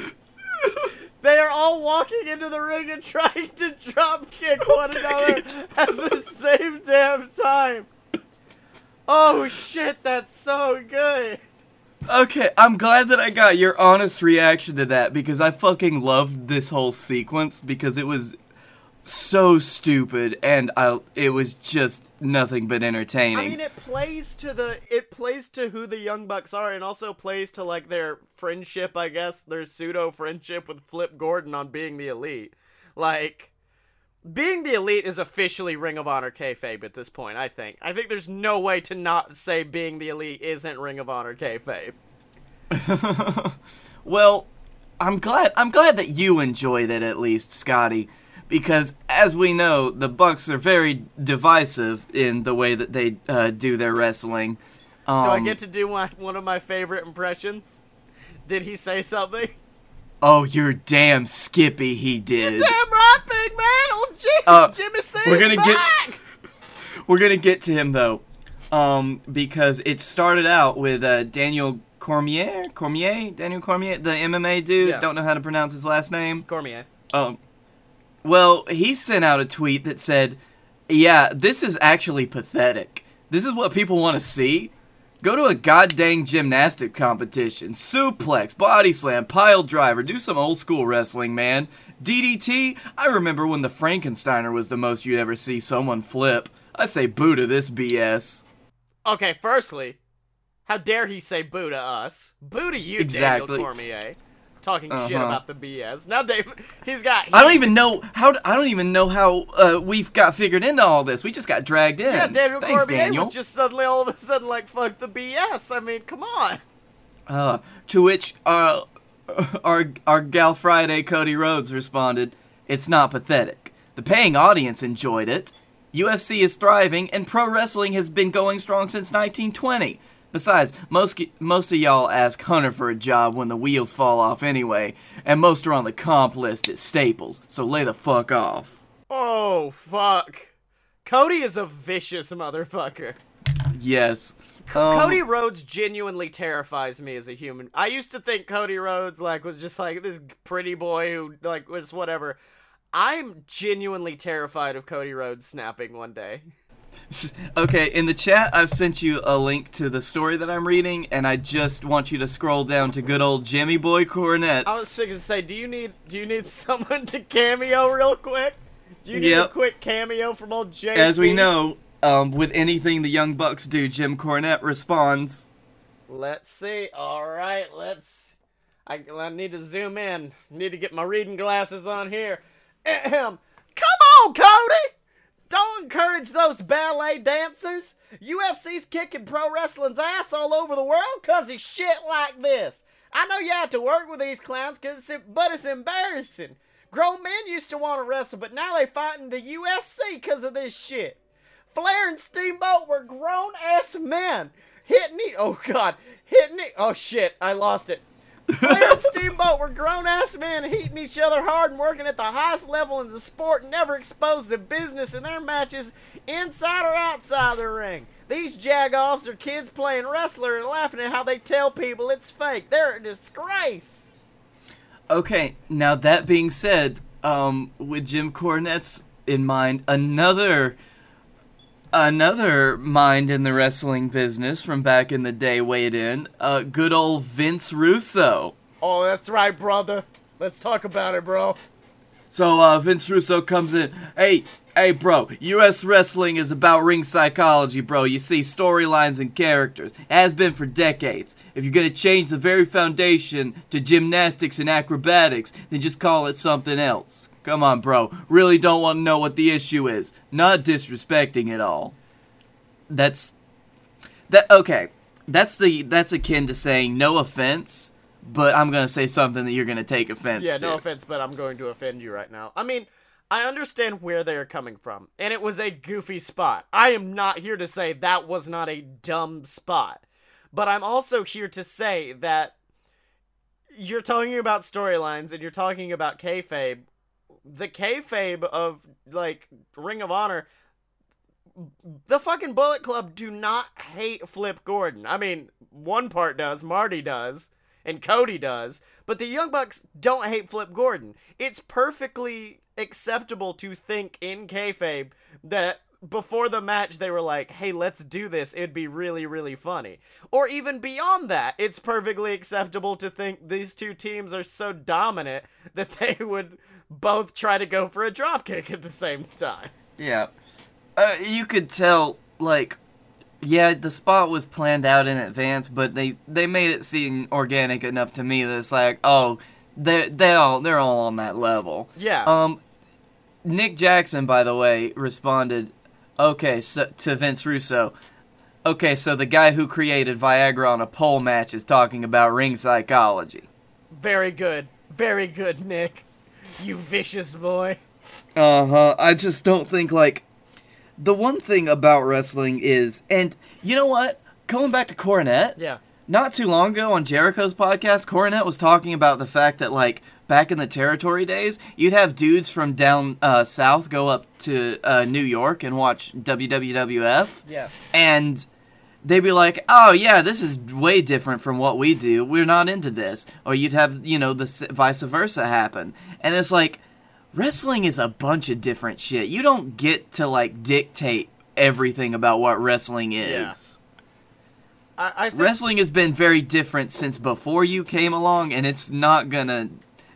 They are all walking into the ring and trying to drop kick oh, one another at the same damn time. Oh shit, that's so good. Okay, I'm glad that I got your honest reaction to that because I fucking loved this whole sequence because it was so stupid and I it was just nothing but entertaining. I mean, it plays to the it plays to who the Young Bucks are, and also plays to like their friendship, I guess, their pseudo friendship with Flip Gordon on being the elite. Like, being the elite is officially Ring of Honor kayfabe at this point. I think. I think there's no way to not say being the elite isn't Ring of Honor kayfabe. well, I'm glad I'm glad that you enjoyed it at least, Scotty because as we know, the Bucks are very divisive in the way that they uh, do their wrestling. Um, do I get to do one, one of my favorite impressions? Did he say something? Oh, you're damn Skippy, he did. You're damn right, big man. Oh, Jim, uh, Jimmy C's we're gonna back. get. To, we're gonna get to him though, um, because it started out with uh, Daniel Cormier, Cormier, Daniel Cormier, the MMA dude. Yeah. Don't know how to pronounce his last name. Cormier. Um, well, he sent out a tweet that said, "Yeah, this is actually pathetic. This is what people want to see. Go to a goddamn gymnastic competition, suplex, body slam, pile driver, do some old school wrestling, man. DDT. I remember when the Frankensteiner was the most you'd ever see someone flip. I say boo to this BS." Okay, firstly, how dare he say boo to us? Boo to you, Exactly. Daniel Cormier. Talking shit Uh-huh. about the BS. Now, Dave, he's got. I don't even know how. I don't even know how uh, we've got figured into all this. We just got dragged in. Yeah, Daniel Thanks, Cormier Daniel. was just suddenly all of a sudden like, fuck the BS. I mean, come on. Uh, to which uh, our our gal Friday Cody Rhodes responded, "It's not pathetic. The paying audience enjoyed it. UFC is thriving, and pro wrestling has been going strong since 1920. Besides, most most of y'all ask Hunter for a job when the wheels fall off anyway, and most are on the comp list at Staples. So lay the fuck off." Oh, fuck. Cody is a vicious motherfucker. Yes. Um, Cody Rhodes genuinely terrifies me as a human. I used to think Cody Rhodes like was just like this pretty boy who like was whatever. I'm genuinely terrified of Cody Rhodes snapping one day. Okay, in the chat, I've sent you a link to the story that I'm reading, and I just want you to scroll down to good old Jimmy Boy Cornette's. I was thinking to say, do you need do you need someone to cameo real quick? Do you need a quick cameo from old JP? As we know, um, with anything the Young Bucks do, Jim Cornette responds. Let's see. All right, let's. I, I need to zoom in. Need to get my reading glasses on here. Ahem. Come on, Cody! Don't encourage those ballet dancers. UFC's kicking pro wrestling's ass all over the world because of shit like this. I know you have to work with these clowns, cause it's, but it's embarrassing. Grown men used to want to wrestle, but now they fight in the UFC because of this shit. Flair and Steamboat were grown ass men. Hitting it. Oh, God. Hitting it. Oh, shit. I lost it. Flair and Steamboat were grown ass men hitting each other hard and working at the highest level in the sport and never exposed to business in their matches inside or outside the ring. These jagoffs are kids playing wrestler and laughing at how they tell people it's fake. They're a disgrace. Okay, now that being said, um, with Jim Cornette's in mind, another another mind in the wrestling business from back in the day weighed in. Uh, good old Vince Russo. Oh, that's right, brother. Let's talk about it, bro. So uh, Vince Russo comes in. Hey, hey, bro. U.S. wrestling is about ring psychology, bro. You see storylines and characters. Has been for decades. If you're gonna change the very foundation to gymnastics and acrobatics, then just call it something else. Come on, bro. Really don't want to know what the issue is. Not disrespecting it all. That's that. Okay, that's the that's akin to saying no offense, but I'm gonna say something that you're gonna take offense Yeah, to. no offense, but I'm going to offend you right now. I mean, I understand where they are coming from, and it was a goofy spot. I am not here to say that was not a dumb spot, but I'm also here to say that you're talking about storylines and you're talking about kayfabe. The kayfabe of like Ring of Honor, the fucking Bullet Club do not hate Flip Gordon. I mean, one part does, Marty does, and Cody does, but the Young Bucks don't hate Flip Gordon. It's perfectly acceptable to think in kayfabe that before the match they were like, "Hey, let's do this. It'd be really, really funny." Or even beyond that, it's perfectly acceptable to think these two teams are so dominant that they would both try to go for a dropkick at the same time. Yeah. Uh, you could tell, like, yeah, the spot was planned out in advance, but they they made it seem organic enough to me that it's like, oh, they're, they all they're all on that level. Yeah. Um, Nick Jackson, by the way, responded, okay, so, to Vince Russo. Okay, so the guy who created Viagra on a pole match is talking about ring psychology. Very good. Very good, Nick. You vicious boy. Uh huh. I just don't think like the one thing about wrestling is, and you know what? Going back to Cornette, Yeah. not too long ago on Jericho's podcast, Cornette was talking about the fact that like back in the territory days, you'd have dudes from down uh, south go up to uh, New York and watch WWF, Yeah. and they'd be like, "Oh yeah, this is way different from what we do. We're not into this." Or you'd have you know the vice versa happen, and it's like wrestling is a bunch of different shit. You don't get to like dictate everything about what wrestling is. I, I think Wrestling has been very different since before you came along, and it's not gonna.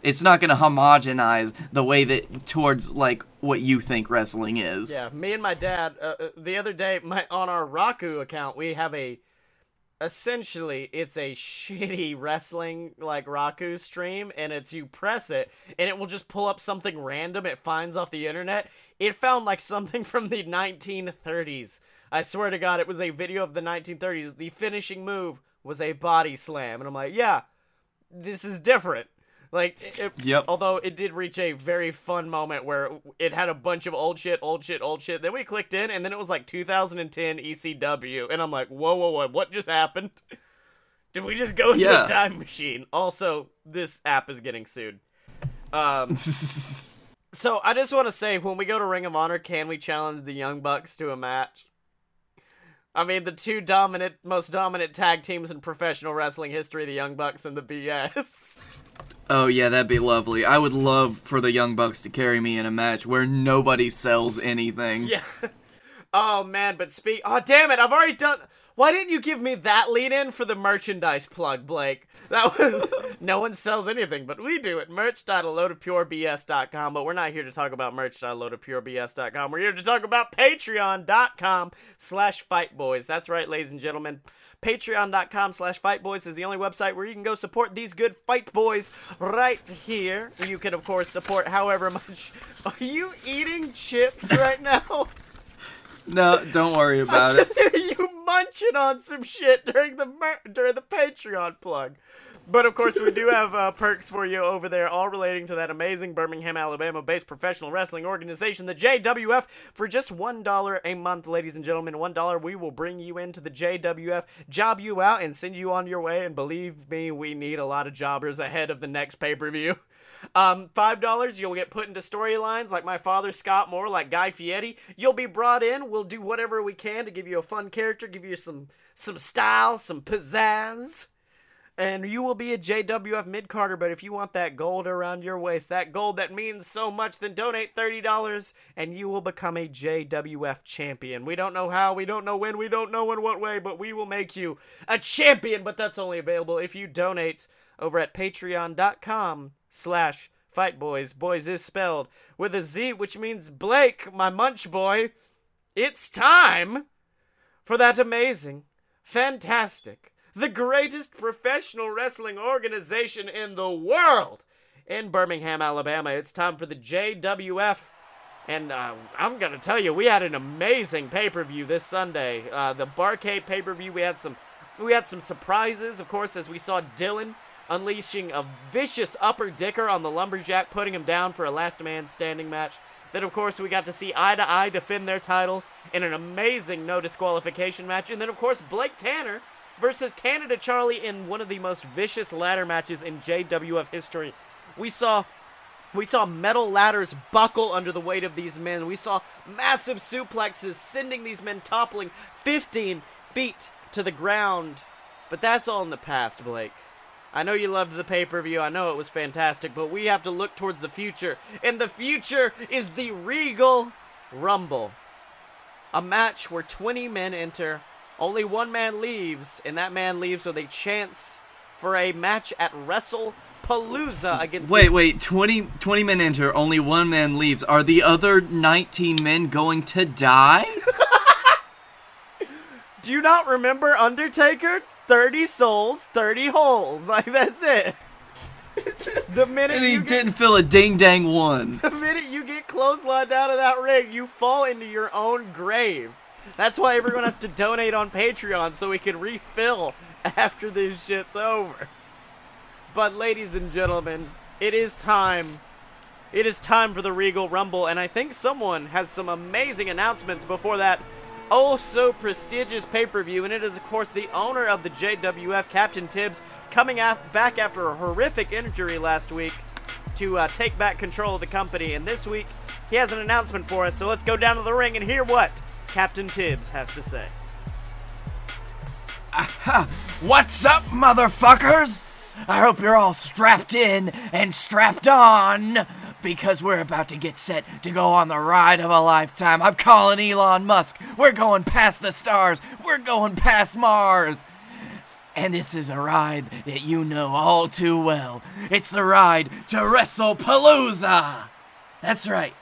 It's not gonna homogenize the way that towards like what you think wrestling is. Yeah, me and my dad. Uh, uh, the other day, my on our Roku account, we have a. Essentially, it's a shitty wrestling like Roku stream, and it's you press it, and it will just pull up something random it finds off the internet. It found like something from the 1930s. I swear to God, it was a video of the 1930s. The finishing move was a body slam, and I'm like, yeah, this is different. Like, it, Yep. although it did reach a very fun moment where it had a bunch of old shit, old shit, old shit. Then we clicked in, and then it was like 2010 ECW, and I'm like, whoa, whoa, whoa, what just happened? Did we just go into Yeah. a time machine? Also, this app is getting sued. Um, so I just want to say, when we go to Ring of Honor, can we challenge the Young Bucks to a match? I mean, the two dominant, most dominant tag teams in professional wrestling history, the Young Bucks and the BS. Oh yeah, that'd be lovely. I would love for the Young Bucks to carry me in a match where nobody sells anything. Yeah. Oh man, but speak. Oh damn it! I've already done. Why didn't you give me that lead in for the merchandise plug, Blake? That was no one sells anything, but we do at merch.loadofpurebs.com. But we're not here to talk about merch.loadofpurebs.com. We're here to talk about patreon.com slash fightboys. That's right, ladies and gentlemen. Patreon.com slash fightboys is the only website where you can go support these good fight boys right here. You can, of course, support however much. Are you eating chips right now? No, don't worry about it. you munching on some shit during the during the Patreon plug. But of course, we do have uh, perks for you over there, all relating to that amazing Birmingham, Alabama-based professional wrestling organization, the JWF. For just one dollar a month, ladies and gentlemen, one dollar, we will bring you into the JWF, job you out, and send you on your way. And believe me, we need a lot of jobbers ahead of the next pay-per-view. Um, five dollars, you'll get put into storylines like my father Scott Moore, like Guy Fieri. You'll be brought in. We'll do whatever we can to give you a fun character, give you some some style, some pizzazz. And you will be a JWF mid carder, but if you want that gold around your waist, that gold that means so much, then donate $30 and you will become a JWF champion. We don't know how, we don't know when, we don't know in what way, but we will make you a champion, but that's only available if you donate over at patreon.com slash fightboys. Boys is spelled with a Z, which means Blake, my munch boy. It's time for that amazing, fantastic, the greatest professional wrestling organization in the world in Birmingham, Alabama. It's time for the JWF. And uh, I'm gonna tell you, we had an amazing pay-per-view this Sunday. Uh, the Barcade pay-per-view. We had some, we had some surprises, of course, as we saw Dylan unleashing a vicious upper dicker on the lumberjack, putting him down for a last man standing match. Then, of course, we got to see Eye to Eye defend their titles in an amazing no disqualification match. And then, of course, Blake Tanner versus Canada Charlie in one of the most vicious ladder matches in JWF history. We saw we saw metal ladders buckle under the weight of these men. We saw massive suplexes sending these men toppling 15 feet to the ground. But that's all in the past, Blake. I know you loved the pay per view. I know it was fantastic, but we have to look towards the future. And the future is the Regal Rumble. A match where 20 men enter, only one man leaves, and that man leaves with a chance for a match at WrestlePalooza against. Wait, wait. 20, 20 men enter, only one man leaves. Are the other 19 men going to die? Do you not remember Undertaker? 30 souls, 30 holes. Like, that's it. the minute and he you get, didn't fill a ding dang one. the minute you get clotheslined out of that ring, you fall into your own grave. That's why everyone has to donate on Patreon so we can refill after this shit's over. But ladies and gentlemen, it is time. It is time for the Regal Rumble, and I think someone has some amazing announcements before that oh so prestigious pay-per-view, and it is of course the owner of the JWF, Captain Tibbs, coming af- back after a horrific injury last week to uh, take back control of the company. And this week he has an announcement for us, so let's go down to the ring and hear what Captain Tibbs has to say. What's up, motherfuckers? I hope you're all strapped in and strapped on because we're about to get set to go on the ride of a lifetime. I'm calling Elon Musk. We're going past the stars. We're going past Mars. And this is a ride that you know all too well. It's the ride to WrestlePalooza. That's right.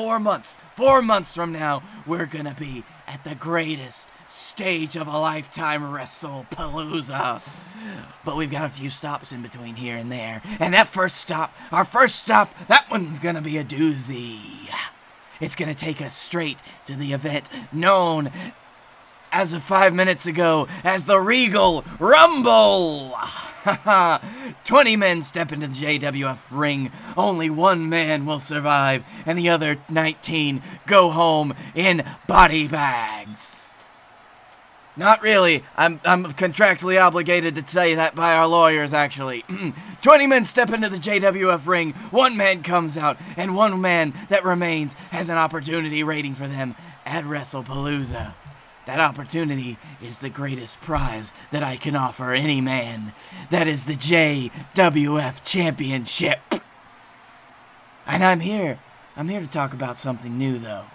Four months, four months from now, we're gonna be at the greatest stage of a lifetime WrestlePalooza. But we've got a few stops in between here and there. And that first stop, our first stop, that one's gonna be a doozy. It's gonna take us straight to the event known as of five minutes ago as the Regal Rumble. 20 men step into the JWF ring. Only one man will survive, and the other 19 go home in body bags. Not really. I'm, I'm contractually obligated to say that by our lawyers, actually. 20 men step into the JWF ring, one man comes out, and one man that remains has an opportunity waiting for them at WrestlePalooza. That opportunity is the greatest prize that I can offer any man. That is the JWF Championship. And I'm here. I'm here to talk about something new, though.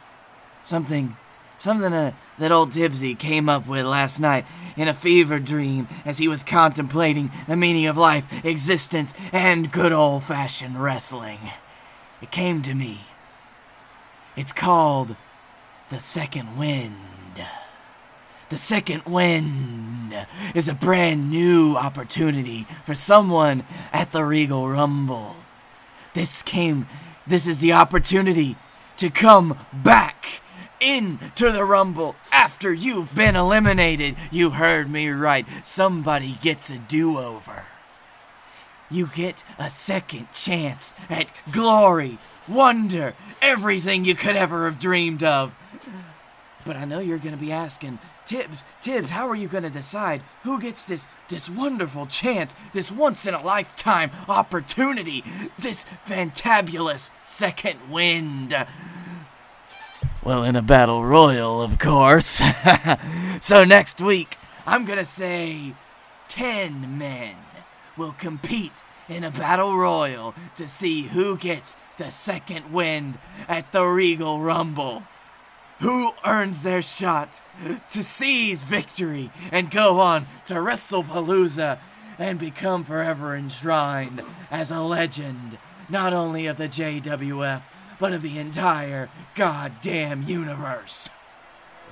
Something. Something uh, that old Tibbsy came up with last night in a fever dream as he was contemplating the meaning of life, existence, and good old fashioned wrestling. It came to me. It's called the second wind. The second win is a brand new opportunity for someone at the Regal Rumble. This came, this is the opportunity to come back into the Rumble after you've been eliminated. You heard me right. Somebody gets a do over. You get a second chance at glory, wonder, everything you could ever have dreamed of. But I know you're going to be asking, Tibbs, Tibbs, how are you going to decide who gets this this wonderful chance, this once in a lifetime opportunity, this fantabulous second wind? Well, in a battle royal, of course. so next week, I'm going to say 10 men will compete in a battle royal to see who gets the second wind at the Regal Rumble who earns their shot to seize victory and go on to WrestlePalooza and become forever enshrined as a legend, not only of the JWF, but of the entire goddamn universe.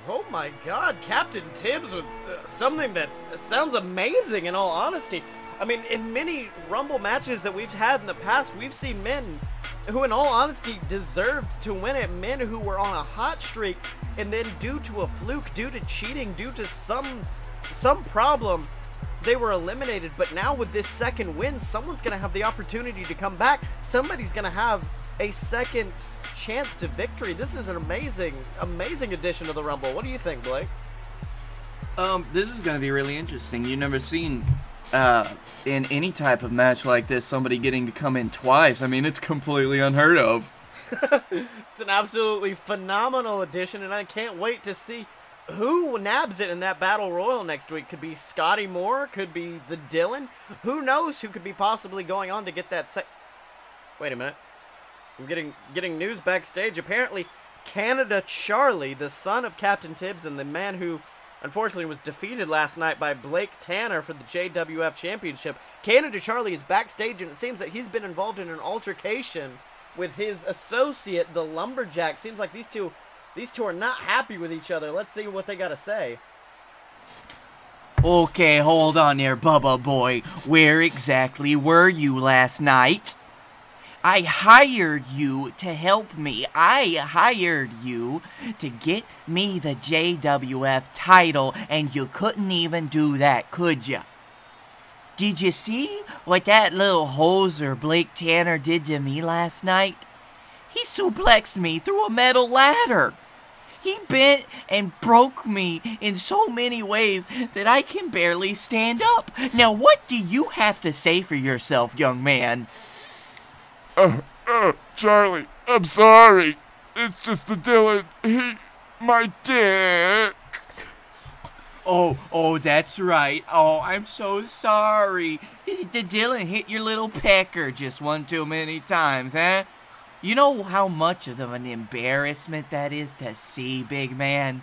Oh my god, Captain Tibbs with uh, something that sounds amazing in all honesty. I mean, in many Rumble matches that we've had in the past, we've seen men who, in all honesty, deserved to win it. Men who were on a hot streak, and then due to a fluke, due to cheating, due to some some problem, they were eliminated. But now with this second win, someone's gonna have the opportunity to come back. Somebody's gonna have a second chance to victory. This is an amazing, amazing addition to the Rumble. What do you think, Blake? Um, this is gonna be really interesting. You've never seen, uh, in any type of match like this, somebody getting to come in twice. I mean, it's completely unheard of. It's an absolutely phenomenal addition, and I can't wait to see who nabs it in that battle royal next week. Could be Scotty Moore, could be the Dylan. Who knows who could be possibly going on to get that sec. Wait a minute. I'm getting getting news backstage. Apparently, Canada Charlie, the son of Captain Tibbs and the man who unfortunately was defeated last night by Blake Tanner for the JWF Championship. Canada Charlie is backstage, and it seems that he's been involved in an altercation with his associate, the Lumberjack. Seems like these two, these two are not happy with each other. Let's see what they got to say. Okay, hold on there, Bubba boy. Where exactly were you last night? I hired you to help me. I hired you to get me the JWF title, and you couldn't even do that, could you? Did you see what that little hoser Blake Tanner did to me last night? He suplexed me through a metal ladder. He bent and broke me in so many ways that I can barely stand up. Now, what do you have to say for yourself, young man? Uh, uh, Charlie, I'm sorry. It's just the Dylan. He, my dick. Oh, oh, that's right. Oh, I'm so sorry. The Dylan hit your little pecker just one too many times, huh? You know how much of an embarrassment that is to see, big man?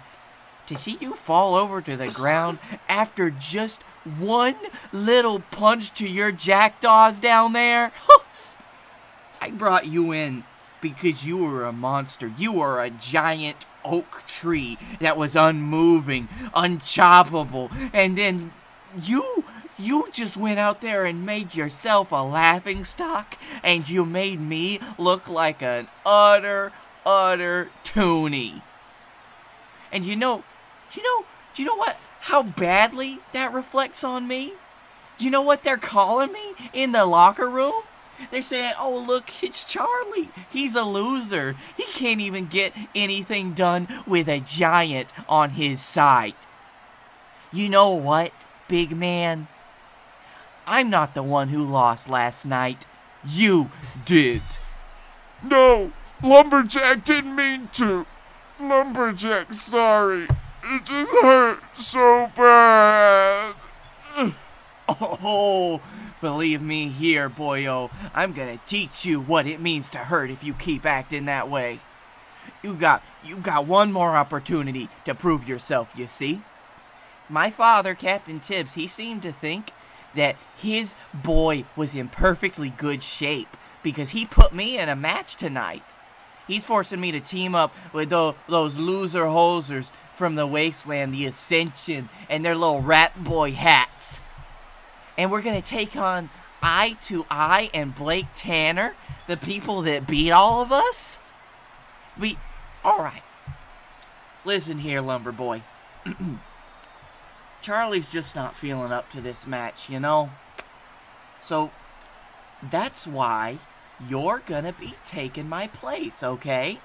To see you fall over to the ground after just one little punch to your jackdaws down there? I brought you in because you were a monster. You were a giant oak tree that was unmoving, unchoppable, and then you you just went out there and made yourself a laughing stock, and you made me look like an utter, utter toonie. And you know, you know, you know what? How badly that reflects on me? You know what they're calling me in the locker room? They're saying, oh, look, it's Charlie. He's a loser. He can't even get anything done with a giant on his side. You know what, big man? I'm not the one who lost last night. You did. No, Lumberjack didn't mean to. Lumberjack, sorry. It just hurt so bad. Oh, believe me here, boyo. I'm gonna teach you what it means to hurt if you keep acting that way. You got you got one more opportunity to prove yourself, you see? My father, Captain Tibbs, he seemed to think that his boy was in perfectly good shape because he put me in a match tonight. He's forcing me to team up with tho- those loser hosers from the wasteland, the Ascension, and their little rat boy hats. And we're gonna take on Eye to Eye and Blake Tanner, the people that beat all of us. We, all right. Listen here, lumber boy. Charlie's just not feeling up to this match, you know? So, that's why you're gonna be taking my place, okay?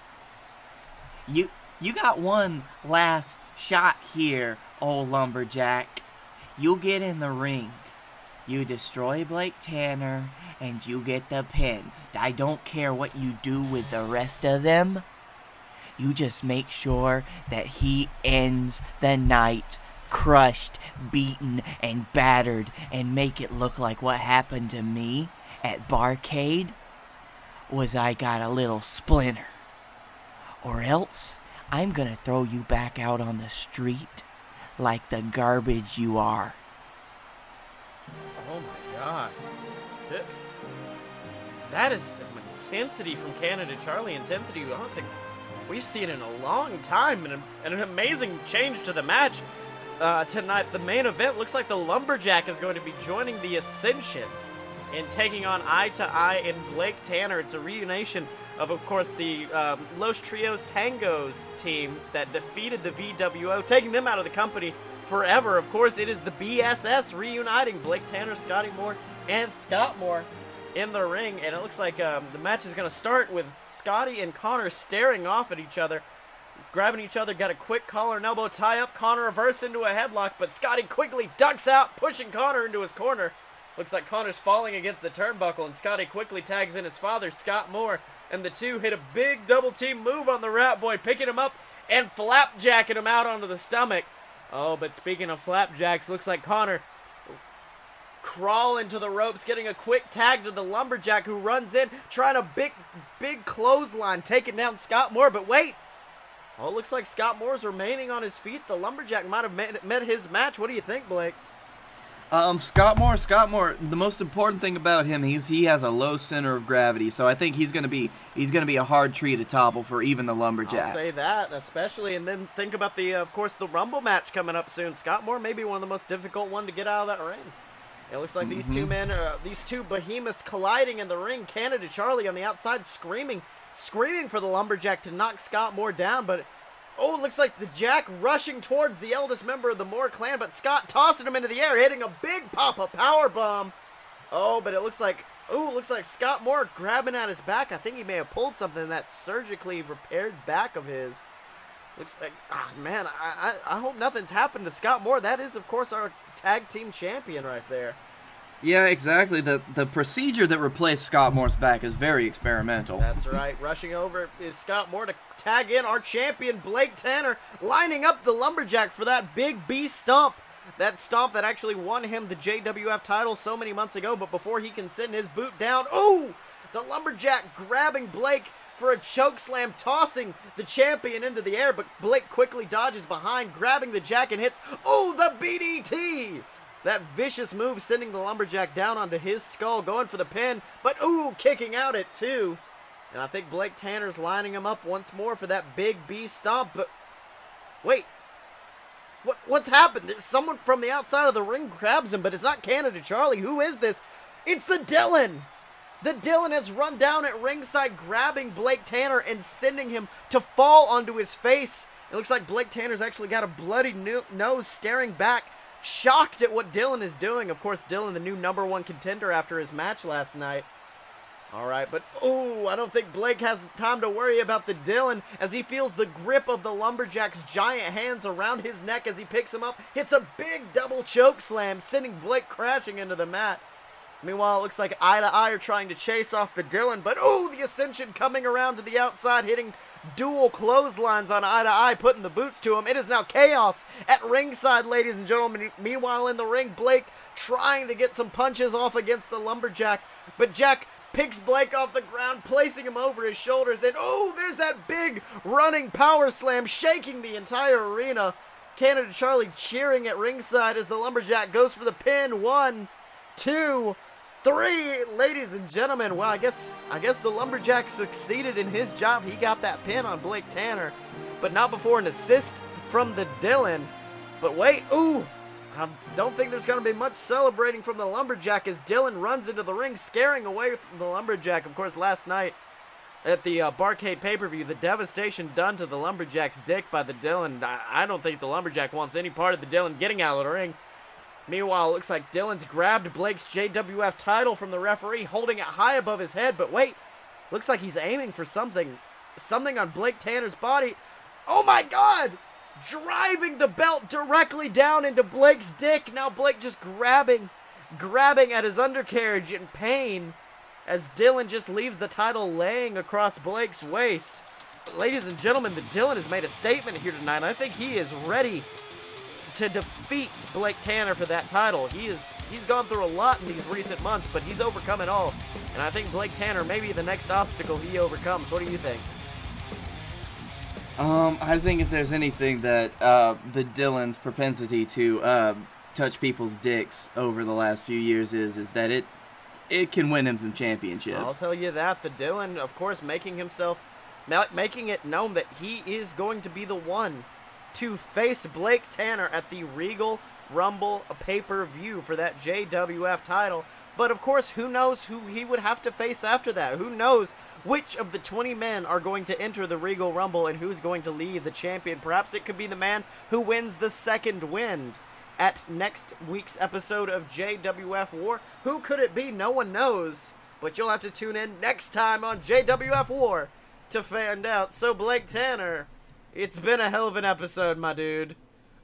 You you got one last shot here, old lumberjack. You'll get in the ring. You destroy Blake Tanner and you get the pin. I don't care what you do with the rest of them. You just make sure that he ends the night crushed, beaten, and battered, and make it look like what happened to me at Barcade was I got a little splinter. Or else, I'm gonna throw you back out on the street like the garbage you are. Oh my god. That is some intensity from Canada Charlie. Intensity I don't think we've seen in a long time, and, an amazing change to the match uh, tonight. The main event looks like the Lumberjack is going to be joining the Ascension and taking on Eye to Eye and Blake Tanner. It's a reunion of, of course, the um, Los Trios Tangos team that defeated the VWO, taking them out of the company forever. Of course, it is the BSS reuniting Blake Tanner, Scotty Moore, and Scott Moore in the ring. And it looks like um, the match is going to start with Scotty and Connor staring off at each other. grabbing each other, got a quick collar and elbow tie up. Connor reverse into a headlock, but Scotty quickly ducks out, pushing Connor into his corner. Looks like Connor's falling against the turnbuckle, and Scotty quickly tags in his father, Scott Moore, and the two hit a big double team move on the Rat Boy, picking him up and flapjacking him out onto the stomach. Oh, but speaking of flapjacks, looks like Connor crawl into the ropes, getting a quick tag to the lumberjack who runs in, trying a big, big clothesline, taking down Scott Moore. But wait, oh, it looks like Scott Moore's remaining on his feet. The lumberjack might have met his match. What do you think, Blake? Um, Scott Moore, Scott Moore. The most important thing about him, he's he has a low center of gravity, so I think he's gonna be he's gonna be a hard tree to topple for even the I'll lumberjack. say that, especially, and then think about the, uh, of course, the Rumble match coming up soon. Scott Moore may be one of the most difficult one to get out of that ring. It looks like these two men, are, these two behemoths colliding in the ring. Canada Charlie on the outside screaming, screaming for the lumberjack to knock Scott Moore down, but oh, looks like the Jack rushing towards the eldest member of the Moore clan, but Scott tossing him into the air, hitting a big pop-up power bomb. Oh, but it looks like oh, looks like Scott Moore grabbing at his back. I think he may have pulled something in that surgically repaired back of his. Looks like ah man, I, I I hope nothing's happened to Scott Moore. That is, of course, our tag team champion right there. Yeah, exactly. The the procedure that replaced Scott Moore's back is very experimental. That's right. Rushing over is Scott Moore to tag in our champion Blake Tanner, lining up the lumberjack for that big B stomp. That stomp that actually won him the JWF title so many months ago, but before he can send his boot down, ooh! The lumberjack grabbing Blake for a choke slam, tossing the champion into the air, but Blake quickly dodges behind, grabbing the jack and hits, oh, the BDT! That vicious move sending the lumberjack down onto his skull, going for the pin, but ooh, kicking out at two. And I think Blake Tanner's lining him up once more for that big B stomp, but wait. What what's happened? There's someone from the outside of the ring grabs him, but it's not Canada Charlie. Who is this? It's the Dylan. The Dylan has run down at ringside, grabbing Blake Tanner and sending him to fall onto his face. It looks like Blake Tanner's actually got a bloody no- nose staring back, shocked at what Dylan is doing. Of course, Dylan, the new number one contender after his match last night. All right, but oh, I don't think Blake has time to worry about the Dylan as he feels the grip of the lumberjack's giant hands around his neck as he picks him up, hits a big double choke slam, sending Blake crashing into the mat. Meanwhile, it looks like Eye to Eye are trying to chase off the Dylan, but oh, the Ascension coming around to the outside, hitting dual clotheslines on Eye to Eye, putting the boots to him. It is now chaos at ringside, ladies and gentlemen. Meanwhile, in the ring, Blake trying to get some punches off against the lumberjack, but Jack picks Blake off the ground, placing him over his shoulders, and oh, there's that big running power slam, shaking the entire arena. Canada Charlie cheering at ringside as the lumberjack goes for the pin. One, two, three, ladies and gentlemen. Well, I guess I guess the lumberjack succeeded in his job. He got that pin on Blake Tanner, but not before an assist from the Dylan. But wait, ooh, I don't think there's going to be much celebrating from the lumberjack as Dylan runs into the ring, scaring away from the lumberjack. Of course, last night at the uh, Barcade pay-per-view, the devastation done to the lumberjack's dick by the Dylan. I, I don't think the lumberjack wants any part of the Dylan getting out of the ring. Meanwhile, it looks like Dylan's grabbed Blake's JWF title from the referee, holding it high above his head. But wait, looks like he's aiming for something. Something on Blake Tanner's body. Oh my god! Driving the belt directly down into Blake's dick. Now Blake just grabbing, grabbing at his undercarriage in pain as Dylan just leaves the title laying across Blake's waist. Ladies and gentlemen, the Dylan has made a statement here tonight. I think he is ready to defeat Blake Tanner for that title. He is he's gone through a lot in these recent months, but he's overcome it all. And I think Blake Tanner may be the next obstacle he overcomes. What do you think? Um, I think if there's anything that uh, the Dylan's propensity to uh, touch people's dicks over the last few years is, is that it it can win him some championships. I'll tell you that the Dylan, of course, making himself, ma- making it known that he is going to be the one to face Blake Tanner at the Regal Rumble pay-per-view for that JWF title. But of course, who knows who he would have to face after that? Who knows which of the 20 men are going to enter the Regal Rumble and who's going to leave the champion? Perhaps it could be the man who wins the second wind at next week's episode of JWF War. Who could it be? No one knows. But you'll have to tune in next time on JWF War to find out. So, Blake Tanner, it's been a hell of an episode, my dude.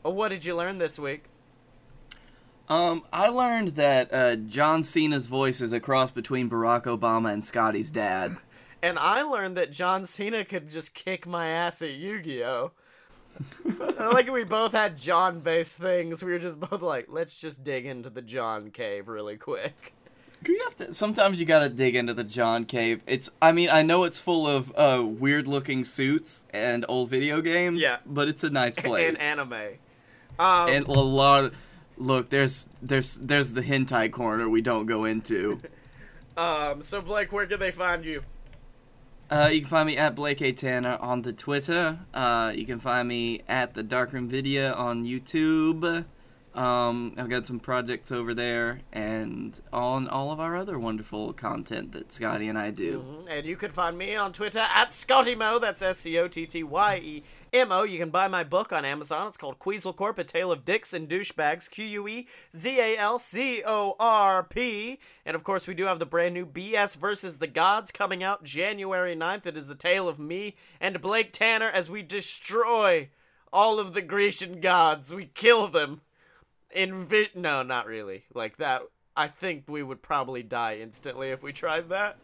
Uh, What did you learn this week? Um, I learned that uh, John Cena's voice is a cross between Barack Obama and Scotty's dad. And I learned that John Cena could just kick my ass at Yu-Gi-Oh. I like we both had John-based things. We were just both like, let's just dig into the John cave really quick. You have to, sometimes you gotta dig into the John Cave. It's, I mean, I know it's full of uh, weird-looking suits and old video games. Yeah. but it's a nice place. And anime. Um, and a lot of look there's there's there's the hentai corner we don't go into um, so Blake, where can they find you? uh, you can find me at blake a tanner on the twitter uh, you can find me at the darkroom video on youtube um, i've got some projects over there and on all of our other wonderful content that scotty and i do Mhm. And you can find me on Twitter at ScottyMo. That's S C O T T Y E M O. You can buy my book on Amazon. It's called Quezal Corp, A Tale of Dicks and Douchebags. Q U E Z A L C O R P. And of course, we do have the brand new BS versus the Gods coming out January 9th. It is the tale of me and Blake Tanner as we destroy all of the Grecian gods. We kill them. In vi- no, not really. Like that. I think we would probably die instantly if we tried that.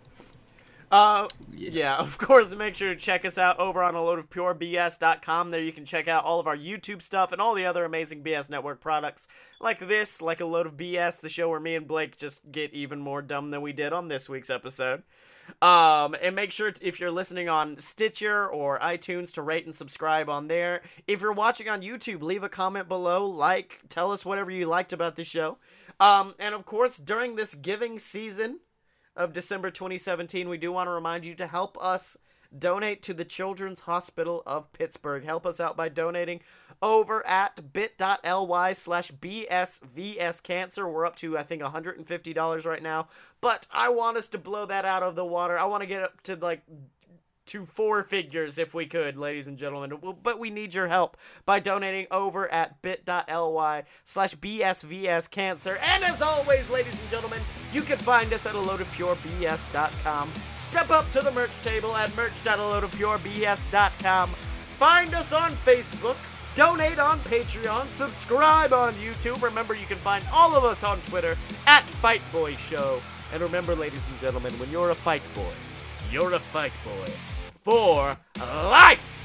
Uh, Yeah. yeah, of course, make sure to check us out over on a load of pure purebs.com. There you can check out all of our YouTube stuff and all the other amazing BS Network products like this, like a load of BS, the show where me and Blake just get even more dumb than we did on this week's episode. Um, and make sure if you're listening on Stitcher or iTunes to rate and subscribe on there. If you're watching on YouTube, leave a comment below, like, tell us whatever you liked about the show. Um, and of course, during this giving season, of December 2017, we do want to remind you to help us donate to the Children's Hospital of Pittsburgh. Help us out by donating over at bit.ly slash bsvscancer. We're up to, I think, $150 right now. But I want us to blow that out of the water. I want to get up to, like, to four figures if we could, ladies and gentlemen. But we need your help by donating over at bit.ly slash bsvscancer. And as always, ladies and gentlemen, you can find us at a load of purebs.com. Step up to the merch table at merch.aloadofpurebs.com. Find us on Facebook. Donate on Patreon, subscribe on YouTube. Remember, you can find all of us on Twitter at Fight Boy Show. And remember, ladies and gentlemen, when you're a fight boy, you're a fight boy for life.